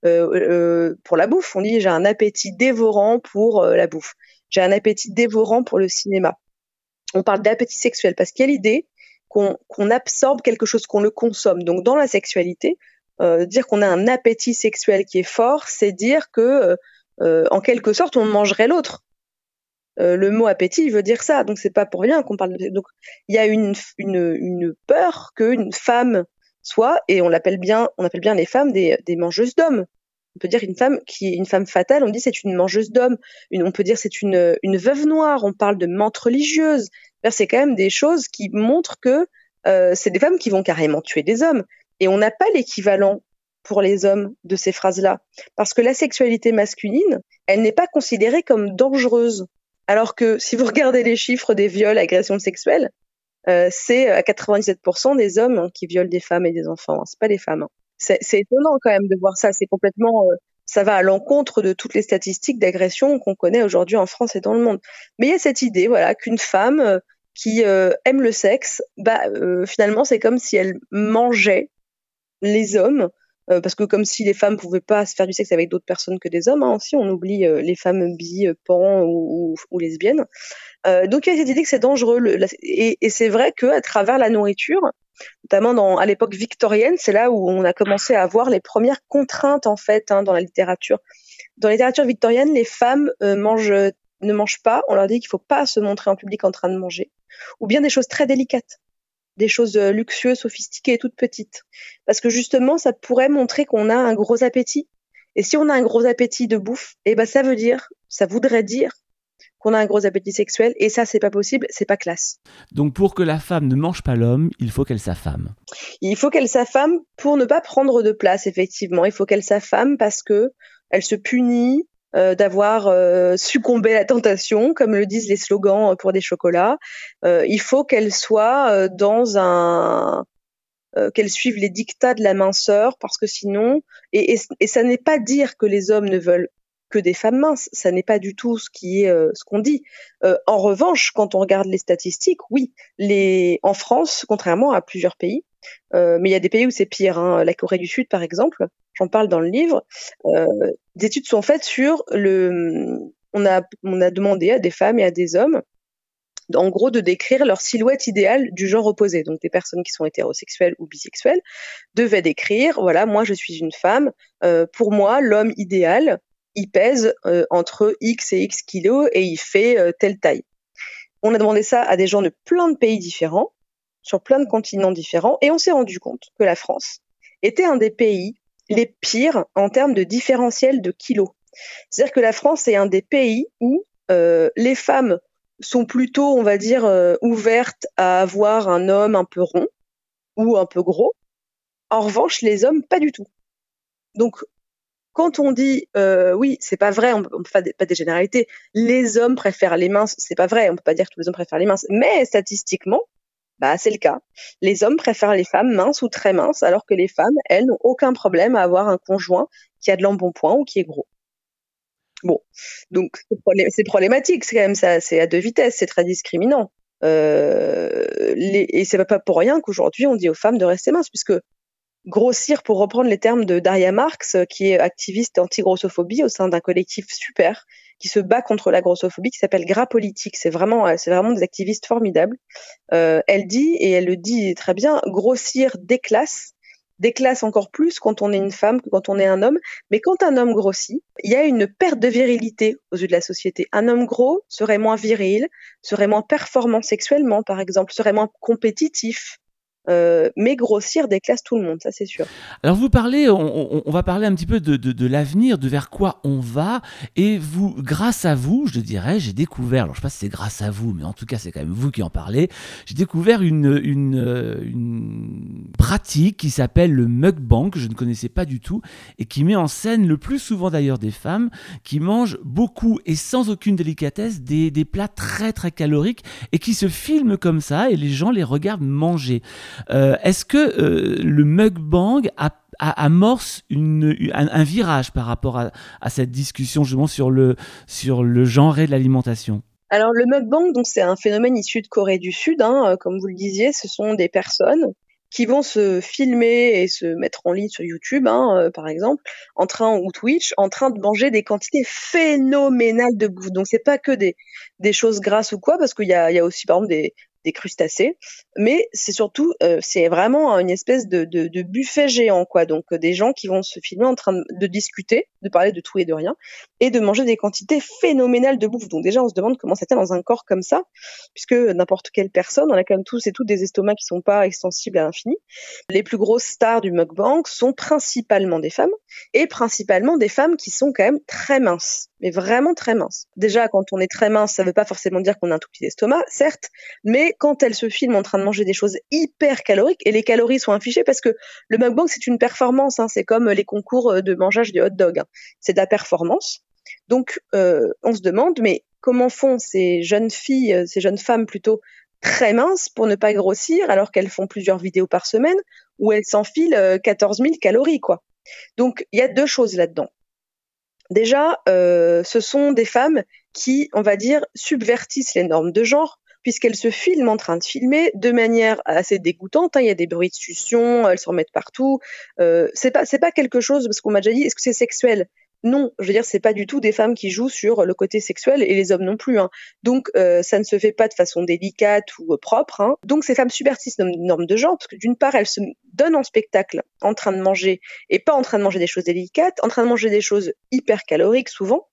euh, euh, pour la bouffe, on dit j'ai un appétit dévorant pour la bouffe. J'ai un appétit dévorant pour le cinéma. On parle d'appétit sexuel parce qu'il y a l'idée qu'on absorbe quelque chose, qu'on le consomme. Donc dans la sexualité, dire qu'on a un appétit sexuel qui est fort, c'est dire que en quelque sorte on mangerait l'autre. Euh, le mot appétit veut dire ça, donc c'est pas pour rien qu'on parle de. Donc il y a une, une, peur qu'une femme soit, et on l'appelle bien, on appelle bien les femmes des, des mangeuses d'hommes. On peut dire une femme qui une femme fatale, on dit c'est une mangeuse d'hommes. On peut dire c'est une, une veuve noire. On parle de menthe religieuse. C'est quand même des choses qui montrent que euh, c'est des femmes qui vont carrément tuer des hommes. Et on n'a pas l'équivalent pour les hommes de ces phrases-là. Parce que la sexualité masculine, elle n'est pas considérée comme dangereuse. Alors que si vous regardez les chiffres des viols, agressions sexuelles, euh, c'est à 97% des hommes hein, qui violent des femmes et des enfants. Hein. C'est pas les femmes. Hein. C'est, étonnant quand même de voir ça. C'est complètement, euh, ça va à l'encontre de toutes les statistiques d'agression qu'on connaît aujourd'hui en France et dans le monde. Mais il y a cette idée, voilà, qu'une femme euh, qui aime le sexe, bah finalement c'est comme si elle mangeait les hommes euh, parce que comme si les femmes pouvaient pas se faire du sexe avec d'autres personnes que des hommes, hein, aussi on oublie euh, les femmes bi, euh, pan ou, ou, lesbiennes. donc il y a cette idée que c'est dangereux, et, et c'est vrai que à travers la nourriture, notamment dans, à l'époque victorienne, c'est là où on a commencé à avoir les premières contraintes en fait hein, dans la littérature. Dans la littérature victorienne, les femmes mangent, ne mangent pas. On leur dit qu'il faut pas se montrer en public en train de manger, ou bien des choses très délicates des choses euh, luxueuses, sophistiquées et toutes petites. Parce que justement, ça pourrait montrer qu'on a un gros appétit. Et si on a un gros appétit de bouffe, eh ben ça veut dire, ça voudrait dire qu'on a un gros appétit sexuel et ça c'est pas possible, c'est pas classe. Donc pour que la femme ne mange pas l'homme, il faut qu'elle s'affame. Il faut qu'elle s'affame pour ne pas prendre de place effectivement, il faut qu'elle s'affame parce que elle se punit, euh, d'avoir euh, succombé à la tentation, comme le disent les slogans euh, pour des chocolats. il faut qu'elle soit dans un qu'elle suive les dictats de la minceur, parce que sinon, et, et, ça n'est pas dire que les hommes ne veulent que des femmes minces, ça n'est pas du tout ce qui est ce qu'on dit. en revanche, quand on regarde les statistiques, oui, les en France, contrairement à plusieurs pays, mais il y a des pays où c'est pire. Hein, la Corée du Sud, par exemple, j'en parle dans le livre, euh, des études sont faites sur le. On a, demandé à des femmes et à des hommes, en gros, de décrire leur silhouette idéale du genre opposé. Donc, des personnes qui sont hétérosexuelles ou bisexuelles devaient décrire voilà, moi, je suis une femme. Euh, pour moi, l'homme idéal, il pèse euh, entre X et X kilos et il fait telle taille. On a demandé ça à des gens de plein de pays différents, sur plein de continents différents, et on s'est rendu compte que la France était un des pays les pires en termes de différentiel de kilos. C'est-à-dire que la France est un des pays où les femmes sont plutôt, on va dire, ouvertes à avoir un homme un peu rond ou un peu gros. En revanche, les hommes, pas du tout. Donc, quand on dit oui, c'est pas vrai, on ne peut pas, pas des généralités. Les hommes préfèrent les minces, c'est pas vrai, on peut pas dire que tous les hommes préfèrent les minces, mais statistiquement, bah c'est le cas. Les hommes préfèrent les femmes minces ou très minces, alors que les femmes, elles, n'ont aucun problème à avoir un conjoint qui a de l'embonpoint ou qui est gros. Bon, donc c'est problématique, c'est quand même ça, c'est à deux vitesses, c'est très discriminant. Euh, et c'est pas pour rien qu'aujourd'hui on dit aux femmes de rester minces, puisque grossir, pour reprendre les termes de Daria Marx, qui est activiste anti-grossophobie au sein d'un collectif super qui se bat contre la grossophobie, qui s'appelle Gras Politique. C'est vraiment, euh, c'est vraiment des activistes formidables. Euh, elle dit, et elle le dit très bien, grossir déclasse, déclasse encore plus quand on est une femme que quand on est un homme. Mais quand un homme grossit, il y a une perte de virilité aux yeux de la société. Un homme gros serait moins viril, serait moins performant sexuellement, par exemple, serait moins compétitif, euh, mais grossir déclasse tout le monde, ça c'est sûr. Alors vous parlez, on, va parler un petit peu de, l'avenir, de vers quoi on va, et vous, grâce à vous, je dirais, j'ai découvert, alors je sais pas si c'est grâce à vous, mais en tout cas c'est quand même vous qui en parlez, j'ai découvert euh, une pratique qui s'appelle le mukbang, que je ne connaissais pas du tout, et qui met en scène le plus souvent d'ailleurs des femmes qui mangent beaucoup et sans aucune délicatesse des, des plats très très caloriques, et qui se filment comme ça, et les gens les regardent manger. Euh, est-ce que euh, le mukbang amorce un, virage par rapport à, cette discussion justement sur le, sur le genre de l'alimentation? Alors le mukbang, c'est un phénomène issu de Corée du Sud, hein, euh, comme vous le disiez, ce sont des personnes qui vont se filmer et se mettre en ligne sur YouTube, hein, par exemple, en train ou Twitch, en train de manger des quantités phénoménales de bouffe. Donc c'est pas que des, des choses grasses ou quoi, parce qu'il y a, y a aussi par exemple des, des crustacés, mais c'est surtout, euh, c'est vraiment une espèce de, buffet géant, quoi. Donc euh, des gens qui vont se filmer en train de, discuter, de parler de tout et de rien, et de manger des quantités phénoménales de bouffe. Donc déjà, on se demande comment ça tient dans un corps comme ça, puisque n'importe quelle personne, on a quand même tous et toutes des estomacs qui sont pas extensibles à l'infini. Les plus grosses stars du mukbang sont principalement des femmes, et principalement des femmes qui sont quand même très minces mais vraiment très mince. Déjà, quand on est très mince, ça ne veut pas forcément dire qu'on a un tout petit estomac, certes, mais quand elle se filme en train de manger des choses hyper caloriques, et les calories sont affichées parce que le mukbang, c'est une performance, hein, c'est comme les concours de mangeage de hot dog, hein. c'est de la performance. Donc, euh, on se demande, mais comment font ces jeunes filles, euh, ces jeunes femmes plutôt, très minces pour ne pas grossir alors qu'elles font plusieurs vidéos par semaine où elles s'enfilent 14 euh, 000 calories, quoi. Donc, il y a deux choses là-dedans. Déjà, euh, ce sont des femmes qui, on va dire, subvertissent les normes de genre puisqu'elles se filment en train de filmer de manière assez dégoûtante. Hein. Il y a des bruits de succion, elles s'en remettent partout. Euh, c'est pas c'est pas quelque chose parce qu'on m'a déjà dit est-ce que c'est sexuel? Non, je veux dire, c'est pas du tout des femmes qui jouent sur le côté sexuel et les hommes non plus. Hein. Donc, euh, ça ne se fait pas de façon délicate ou euh, propre. Hein. Donc, ces femmes subvertissent nos normes de genre parce que d'une part, elles se donnent en spectacle en train de manger et pas en train de manger des choses délicates, en train de manger des choses hyper caloriques souvent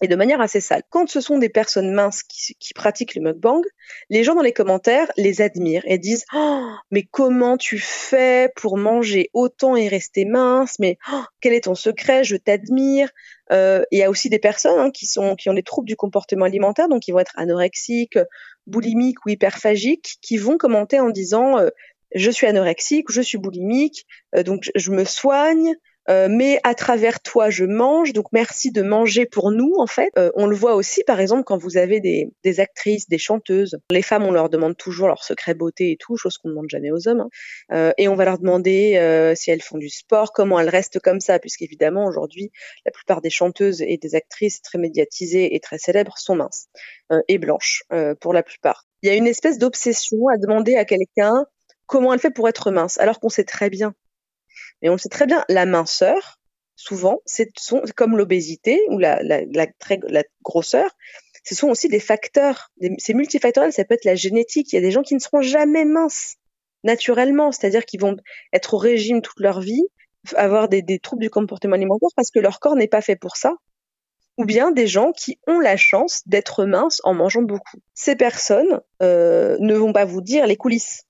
et de manière assez sale. Quand ce sont des personnes minces qui, pratiquent le mukbang, les gens dans les commentaires les admirent et disent oh, mais comment tu fais pour manger autant et rester mince? Mais oh, quel est ton secret? Je t'admire. Euh, il y a aussi des personnes hein, qui sont qui ont des troubles du comportement alimentaire, donc qui vont être anorexiques, boulimiques ou hyperphagiques, qui vont commenter en disant euh, je suis anorexique, je suis boulimique, euh, donc je me soigne, euh, mais à travers toi, je mange. Donc merci de manger pour nous, en fait. Euh, on le voit aussi, par exemple, quand vous avez des, actrices, des chanteuses. Les femmes, on leur demande toujours leur secret beauté et tout, chose qu'on ne demande jamais aux hommes. Hein. Euh, et on va leur demander si elles font du sport, comment elles restent comme ça, puisqu'évidemment, aujourd'hui, la plupart des chanteuses et des actrices très médiatisées et très célèbres sont minces et blanches, pour la plupart. Il y a une espèce d'obsession à demander à quelqu'un comment elle fait pour être mince, alors qu'on sait très bien mais on le sait très bien, la minceur, souvent, c'est comme l'obésité ou la, grosseur, ce sont aussi des facteurs, c'est multifactoriel, ça peut être la génétique. Il y a des gens qui ne seront jamais minces naturellement, c'est-à-dire qu'ils vont être au régime toute leur vie, avoir des, des troubles du comportement alimentaire parce que leur corps n'est pas fait pour ça, ou bien des gens qui ont la chance d'être minces en mangeant beaucoup. Ces personnes euh, ne vont pas vous dire les coulisses.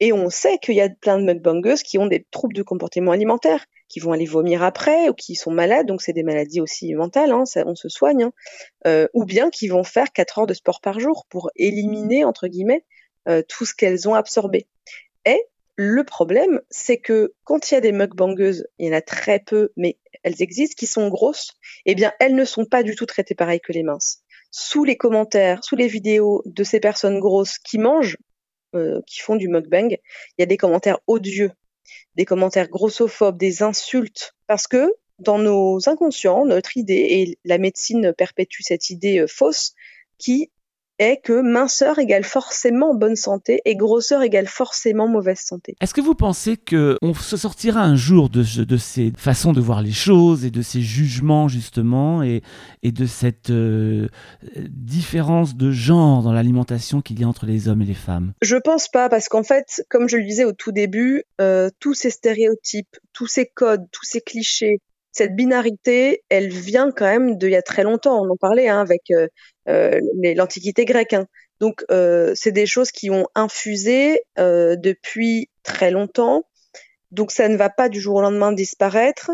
Et on sait qu'il y a plein de mukbangers qui ont des troubles de comportement alimentaire. qui vont aller vomir après ou qui sont malades, donc c'est des maladies aussi mentales, hein, on se soigne, hein, euh, ou bien qui vont faire 4 heures de sport par jour pour éliminer, entre guillemets, euh, tout ce qu'elles ont absorbé. Et le problème, c'est que quand il y a des mukbangeuses, il y en a très peu, mais elles existent, qui sont grosses, eh bien, elles ne sont pas du tout traitées pareil que les minces. Sous les commentaires, sous les vidéos de ces personnes grosses qui mangent, euh, qui font du mukbang, il y a des commentaires odieux, des commentaires grossophobes, des insultes, parce que dans nos inconscients, notre idée, et la médecine perpétue cette idée euh, fausse, qui est que minceur égale forcément bonne santé et grosseur égale forcément mauvaise santé. Est-ce que vous pensez que on se sortira un jour de, de ces façons de voir les choses et de ces jugements justement et, et de cette euh, différence de genre dans l'alimentation qu'il y a entre les hommes et les femmes? Je pense pas parce qu'en fait, comme je le disais au tout début, euh, tous ces stéréotypes, tous ces codes, tous ces clichés, cette binarité, elle vient quand même d'il y a très longtemps. On en parlait hein, avec euh, euh, l'Antiquité grecque. Hein. Donc, euh, c'est des choses qui ont infusé depuis très longtemps. Donc, ça ne va pas du jour au lendemain disparaître.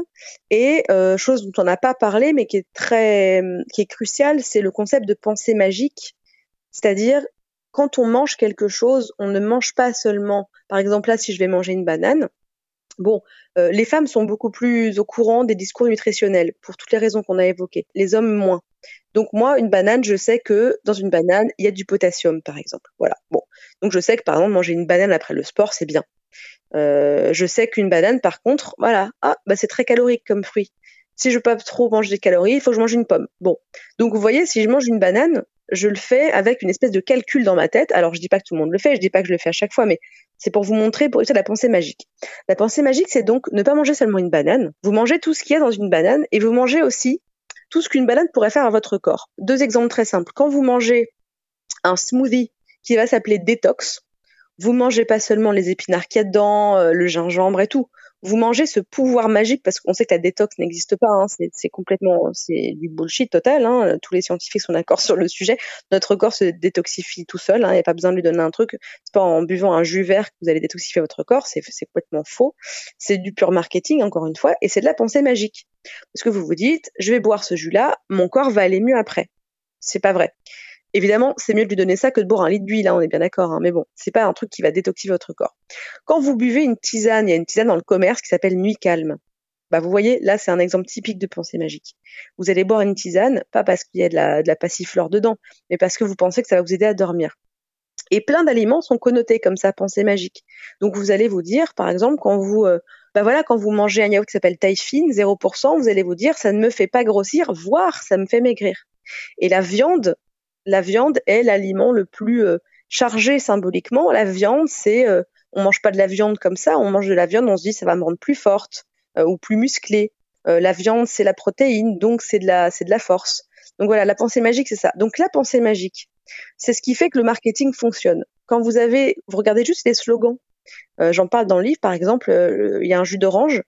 Et chose dont on n'a pas parlé, mais qui est très, qui est cruciale, c'est le concept de pensée magique. C'est-à-dire, quand on mange quelque chose, on ne mange pas seulement, par exemple là, si je vais manger une banane, Bon, euh, les femmes sont beaucoup plus au courant des discours nutritionnels pour toutes les raisons qu'on a évoquées. Les hommes moins. Donc moi, une banane, je sais que dans une banane, il y a du potassium, par exemple. Voilà. Bon, donc je sais que par exemple manger une banane après le sport, c'est bien. Euh, je sais qu'une banane, par contre, voilà, ah, bah c'est très calorique comme fruit. Si je veux pas trop manger des calories, il faut que je mange une pomme. Bon, donc vous voyez, si je mange une banane, je le fais avec une espèce de calcul dans ma tête. Alors je dis pas que tout le monde le fait, je dis pas que je le fais à chaque fois, mais c'est pour vous montrer pour la pensée magique. La pensée magique, c'est donc ne pas manger seulement une banane. Vous mangez tout ce qu'il y a dans une banane et vous mangez aussi tout ce qu'une banane pourrait faire à votre corps. Deux exemples très simples. Quand vous mangez un smoothie qui va s'appeler détox, vous mangez pas seulement les épinards qu'il y a dedans, euh, le gingembre et tout vous mangez ce pouvoir magique parce qu'on sait que la détox n'existe pas. Hein, c'est complètement, c'est du bullshit total. Hein, tous les scientifiques sont d'accord [laughs] sur le sujet. Notre corps se détoxifie tout seul. Hein, il n'y a pas besoin de lui donner un truc. C'est pas en buvant un jus vert que vous allez détoxifier votre corps. C'est complètement faux. C'est du pur marketing encore une fois, et c'est de la pensée magique. Parce que vous vous dites, je vais boire ce jus-là, mon corps va aller mieux après. C'est pas vrai. Évidemment, c'est mieux de lui donner ça que de boire un litre d'huile, hein, on est bien d'accord, hein, mais bon, c'est pas un truc qui va détoxifier votre corps. Quand vous buvez une tisane, il y a une tisane dans le commerce qui s'appelle Nuit Calme. Bah, vous voyez, là, c'est un exemple typique de pensée magique. Vous allez boire une tisane, pas parce qu'il y a de la, de la passiflore dedans, mais parce que vous pensez que ça va vous aider à dormir. Et plein d'aliments sont connotés comme ça, pensée magique. Donc vous allez vous dire, par exemple, quand vous, euh, bah voilà, quand vous mangez un yaourt qui s'appelle Taifin, 0%, vous allez vous dire, ça ne me fait pas grossir, voire ça me fait maigrir. Et la viande, la viande est l'aliment le plus euh, chargé symboliquement. La viande, c'est euh, on mange pas de la viande comme ça, on mange de la viande, on se dit ça va me rendre plus forte euh, ou plus musclée. la viande, c'est la protéine, donc c'est de la c'est de la force. Donc voilà, la pensée magique, c'est ça. Donc la pensée magique, c'est ce qui fait que le marketing fonctionne. Quand vous avez, vous regardez juste les slogans. J'en parle dans le livre, par exemple, il y a un jus d'orange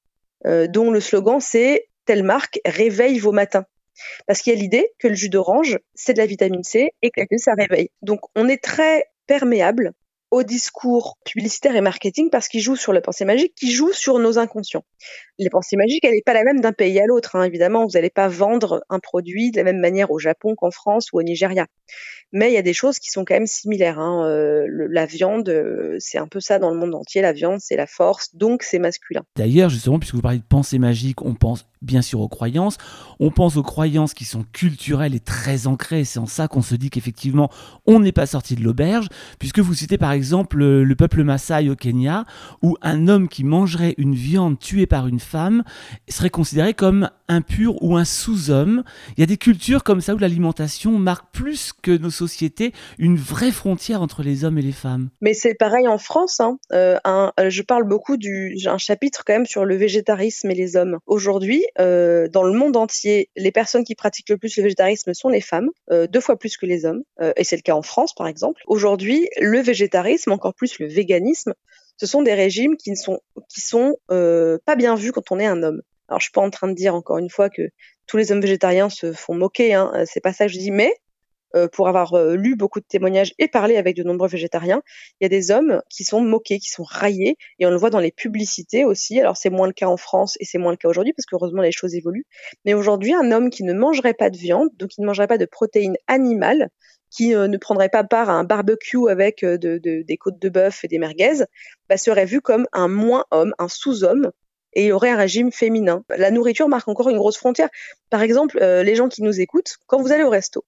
dont le slogan c'est telle marque réveille vos matins. Parce qu'il y a l'idée que le jus d'orange, c'est de la vitamine C et que ça réveille. Donc on est très perméable au discours publicitaire et marketing parce qu'il joue sur la pensée magique, qui joue sur nos inconscients. Les pensées magiques, elle n'est pas la même d'un pays à l'autre. Hein. Évidemment, vous n'allez pas vendre un produit de la même manière au Japon qu'en France ou au Nigeria. Mais il y a des choses qui sont quand même similaires. Hein. Euh, la viande, euh, c'est un peu ça dans le monde entier. La viande, c'est la force, donc c'est masculin. D'ailleurs, justement, puisque vous parlez de pensée magique, on pense bien sûr aux croyances. On pense aux croyances qui sont culturelles et très ancrées. C'est en ça qu'on se dit qu'effectivement, on n'est pas sorti de l'auberge, puisque vous citez par exemple le peuple Maasai au Kenya, où un homme qui mangerait une viande tuée par une femme serait considéré comme impur ou un sous-homme. Il y a des cultures comme ça où l'alimentation marque plus que nos sociétés une vraie frontière entre les hommes et les femmes. Mais c'est pareil en France. Hein. Euh, euh, je parle beaucoup du. Un chapitre quand même sur le végétarisme et les hommes. Aujourd'hui, euh, dans le monde entier, les personnes qui pratiquent le plus le végétarisme sont les femmes, deux fois plus que les hommes. et c'est le cas en France, par exemple. Aujourd'hui, le végétarisme, encore plus le véganisme, ce sont des régimes qui ne sont pas bien vus quand on est un homme. Alors je suis pas en train de dire encore une fois que tous les hommes végétariens se font moquer, hein, c'est pas ça que je dis, mais euh, pour avoir euh, lu beaucoup de témoignages et parlé avec de nombreux végétariens, il y a des hommes qui sont moqués, qui sont raillés, et on le voit dans les publicités aussi. Alors c'est moins le cas en France et c'est moins le cas aujourd'hui parce qu'heureusement les choses évoluent. Mais aujourd'hui, un homme qui ne mangerait pas de viande, donc qui ne mangerait pas de protéines animales, qui euh, ne prendrait pas part à un barbecue avec des côtes de bœuf et des merguez, bah, serait vu comme un moins homme, un sous-homme, et il aurait un régime féminin. La nourriture marque encore une grosse frontière. Par exemple, les gens qui nous écoutent, quand vous allez au resto,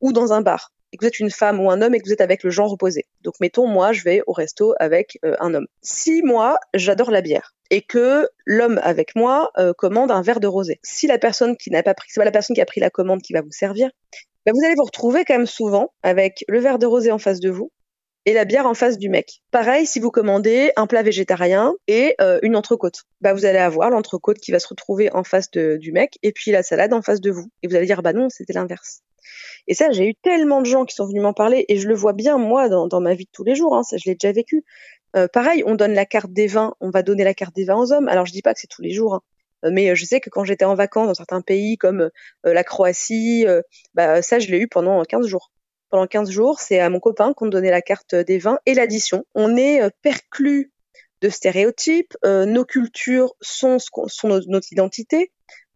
ou dans un bar et que vous êtes une femme ou un homme et que vous êtes avec le genre opposé. Donc mettons moi je vais au resto avec euh, un homme. Si moi j'adore la bière et que l'homme avec moi euh, commande un verre de rosé. Si la personne qui n'a pas pris, c'est pas la personne qui a pris la commande qui va vous servir, ben vous allez vous retrouver quand même souvent avec le verre de rosé en face de vous et la bière en face du mec. Pareil, si vous commandez un plat végétarien et euh, une entrecôte, bah vous allez avoir l'entrecôte qui va se retrouver en face du mec et puis la salade en face de vous. Et vous allez dire bah non, c'était l'inverse. Et ça, j'ai eu tellement de gens qui sont venus m'en parler, et je le vois bien moi dans, ma vie de tous les jours. Hein, ça, je l'ai déjà vécu. Euh, pareil, on donne la carte des vins, on va donner la carte des vins aux hommes. Alors je dis pas que c'est tous les jours, hein, euh, mais je sais que quand j'étais en vacances dans certains pays comme euh, la Croatie, bah, ça, je l'ai eu pendant 15 jours. Pendant 15 jours, c'est à mon copain qu'on donnait la carte des vins et l'addition. On est perclus de stéréotypes, nos cultures sont, notre identité.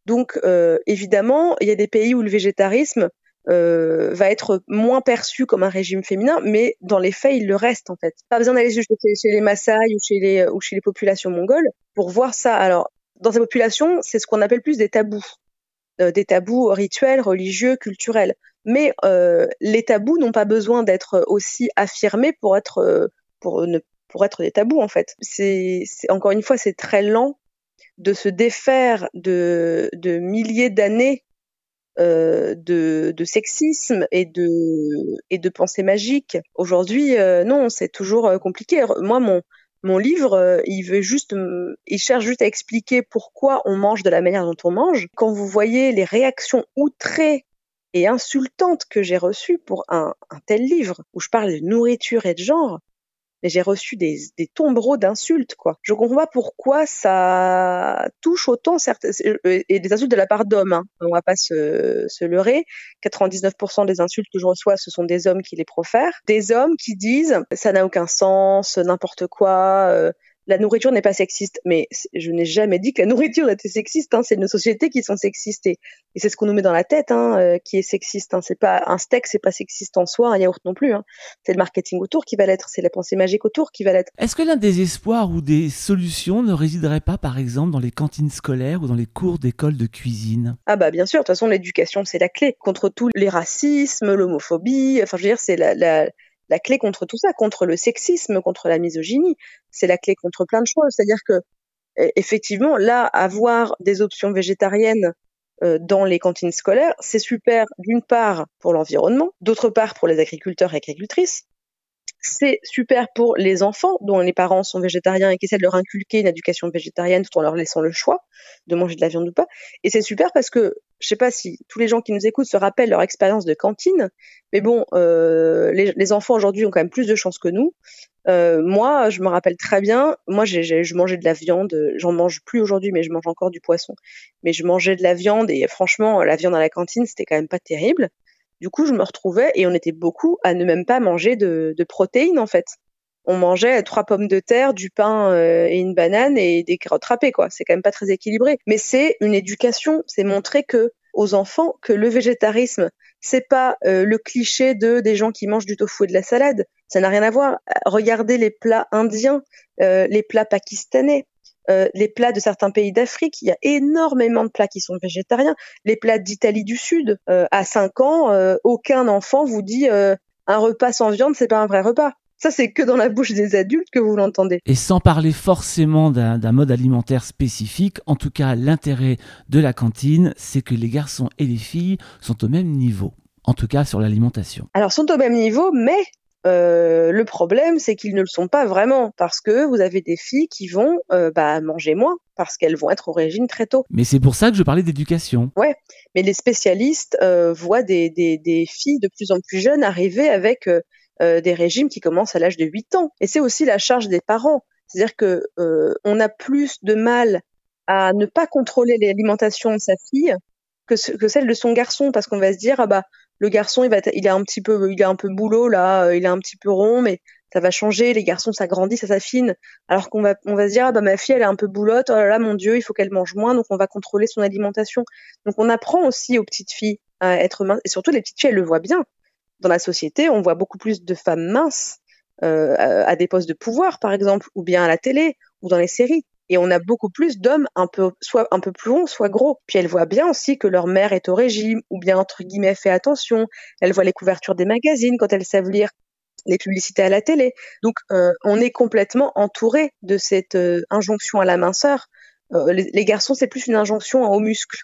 Donc, évidemment, il y a des pays où le végétarisme, euh, va être moins perçu comme un régime féminin, mais dans les faits, il le reste en fait. Pas besoin d'aller chez, chez les Maasai ou chez les, ou chez les populations mongoles pour voir ça. Alors, dans ces populations, c'est ce qu'on appelle plus des tabous, euh, des tabous rituels, religieux, culturels. Mais euh, les tabous n'ont pas besoin d'être aussi affirmés pour être, euh, pour, ne, pour être des tabous en fait. C'est encore une fois, c'est très lent de se défaire de, de milliers d'années euh, de, sexisme et de, et de pensée magique. Aujourd'hui, euh, non, c'est toujours euh, compliqué. Moi, mon, mon livre, il veut juste, il cherche juste à expliquer pourquoi on mange de la manière dont on mange. Quand vous voyez les réactions outrées et insultantes que j'ai reçues pour un, un tel livre où je parle de nourriture et de genre, mais j'ai reçu des, des tombereaux d'insultes, quoi. Je comprends pas pourquoi ça touche autant certaines, et des insultes de la part d'hommes, hein. On va pas se, se leurrer. 99% des insultes que je reçois, ce sont des hommes qui les profèrent. Des hommes qui disent, ça n'a aucun sens, n'importe quoi, euh, la nourriture n'est pas sexiste, mais je n'ai jamais dit que la [laughs] nourriture était sexiste. Hein. C'est nos sociétés qui sont sexistes et, c'est ce qu'on nous met dans la tête hein, euh, qui est sexiste. Hein. C'est pas un steak, c'est pas sexiste en soi, un yaourt non plus. C'est le marketing autour qui va l'être, c'est la pensée magique autour qui va l'être. Est-ce que l'un des espoirs ou des solutions ne résiderait pas, par exemple, dans les cantines scolaires ou dans les cours d'école de cuisine? Ah bah bien sûr. De toute façon, l'éducation c'est la clé contre tous les racismes, l'homophobie. Enfin, je veux dire, c'est la, la la clé contre tout ça, contre le sexisme, contre la misogynie. C'est la clé contre plein de choses. C'est-à-dire que e, effectivement, là, avoir des options végétariennes euh, dans les cantines scolaires, c'est super d'une part pour l'environnement, d'autre part pour les agriculteurs et agricultrices, c'est super pour les enfants dont les parents sont végétariens et qui essaient de leur inculquer une éducation végétarienne tout en leur laissant le choix de manger de la viande ou pas. Et c'est super parce que je sais pas si tous les gens qui nous écoutent se rappellent leur expérience de cantine, mais bon, euh, les, enfants aujourd'hui ont quand même plus de chances que nous. Euh, moi, je me rappelle très bien. Moi, je mangeais de la viande. J'en mange plus aujourd'hui, mais je mange encore du poisson. Mais je mangeais de la viande et franchement, la viande à la cantine, c'était quand même pas terrible. Du coup, je me retrouvais et on était beaucoup à ne même pas manger de, protéines en fait. On mangeait trois pommes de terre, du pain euh, et une banane et des carottes râpées quoi. C'est quand même pas très équilibré. Mais c'est une éducation, c'est montrer que aux enfants que le végétarisme c'est pas euh, le cliché de des gens qui mangent du tofu et de la salade. Ça n'a rien à voir. Regardez les plats indiens, euh, les plats pakistanais. Les plats de certains pays d'Afrique, il y a énormément de plats qui sont végétariens. Les plats d'Italie du Sud, à 5 ans, aucun enfant vous dit un repas sans viande, c'est pas un vrai repas. Ça, c'est que dans la bouche des adultes que vous l'entendez. Et sans parler forcément d'un mode alimentaire spécifique, en tout cas, l'intérêt de la cantine, c'est que les garçons et les filles sont au même niveau. En tout cas, sur l'alimentation. Alors, sont au même niveau, mais euh, le problème, c'est qu'ils ne le sont pas vraiment, parce que vous avez des filles qui vont euh, bah, manger moins, parce qu'elles vont être au régime très tôt. Mais c'est pour ça que je parlais d'éducation. Ouais, mais les spécialistes euh, voient des, des, filles de plus en plus jeunes arriver avec des régimes qui commencent à l'âge de 8 ans. Et c'est aussi la charge des parents. C'est-à-dire que on a plus de mal à ne pas contrôler l'alimentation de sa fille que, celle de son garçon, parce qu'on va se dire, ah bah, le garçon, il, va il, est un petit peu, il est un peu boulot là, euh, il est un petit peu rond, mais ça va changer. Les garçons, ça grandit, ça s'affine. Alors qu'on va, on va se dire, ah bah ma fille, elle est un peu boulotte. Oh là là, mon Dieu, il faut qu'elle mange moins, donc on va contrôler son alimentation. Donc on apprend aussi aux petites filles à être minces, et surtout les petites filles, elles le voient bien. Dans la société, on voit beaucoup plus de femmes minces euh, à des postes de pouvoir, par exemple, ou bien à la télé, ou dans les séries. Et on a beaucoup plus d'hommes un peu, soit un peu plus ronds, soit gros. Puis elles voient bien aussi que leur mère est au régime, ou bien entre guillemets fait attention. Elles voient les couvertures des magazines quand elles savent lire les publicités à la télé. Donc euh, on est complètement entouré de cette euh, injonction à la minceur. Les, garçons, c'est plus une injonction au muscle,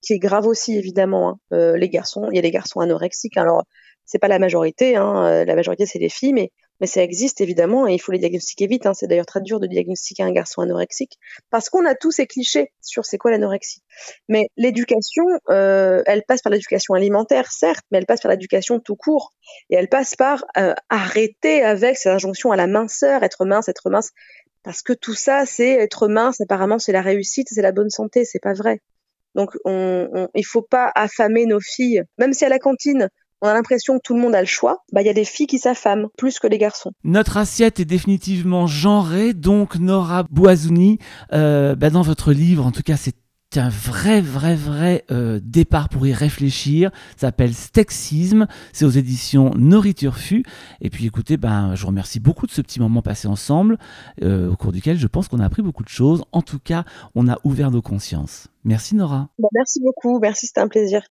qui est grave aussi évidemment. Hein. les garçons, il y a des garçons anorexiques. Alors c'est pas la majorité, hein. la majorité c'est les filles, mais mais ça existe évidemment et il faut les diagnostiquer vite. Hein. C'est d'ailleurs très dur de diagnostiquer un garçon anorexique parce qu'on a tous ces clichés sur c'est quoi l'anorexie. Mais l'éducation, euh, elle passe par l'éducation alimentaire, certes, mais elle passe par l'éducation tout court et elle passe par euh, arrêter avec ces injonctions à la minceur, être mince, être mince, parce que tout ça, c'est être mince. Apparemment, c'est la réussite, c'est la bonne santé. C'est pas vrai. Donc, on, on, il faut pas affamer nos filles, même si à la cantine, on a l'impression que tout le monde a le choix, bah il y a des filles qui s'affament plus que les garçons. Notre assiette est définitivement genrée, donc Nora Boisouni, euh, bah dans votre livre, en tout cas c'est un vrai, vrai, vrai euh, départ pour y réfléchir. Ça s'appelle Stexisme. C'est aux éditions Nourriture Fut. Et puis écoutez, ben, je vous remercie beaucoup de ce petit moment passé ensemble, euh, au cours duquel je pense qu'on a appris beaucoup de choses. En tout cas, on a ouvert nos consciences. Merci Nora. merci beaucoup. Merci, c'était un plaisir.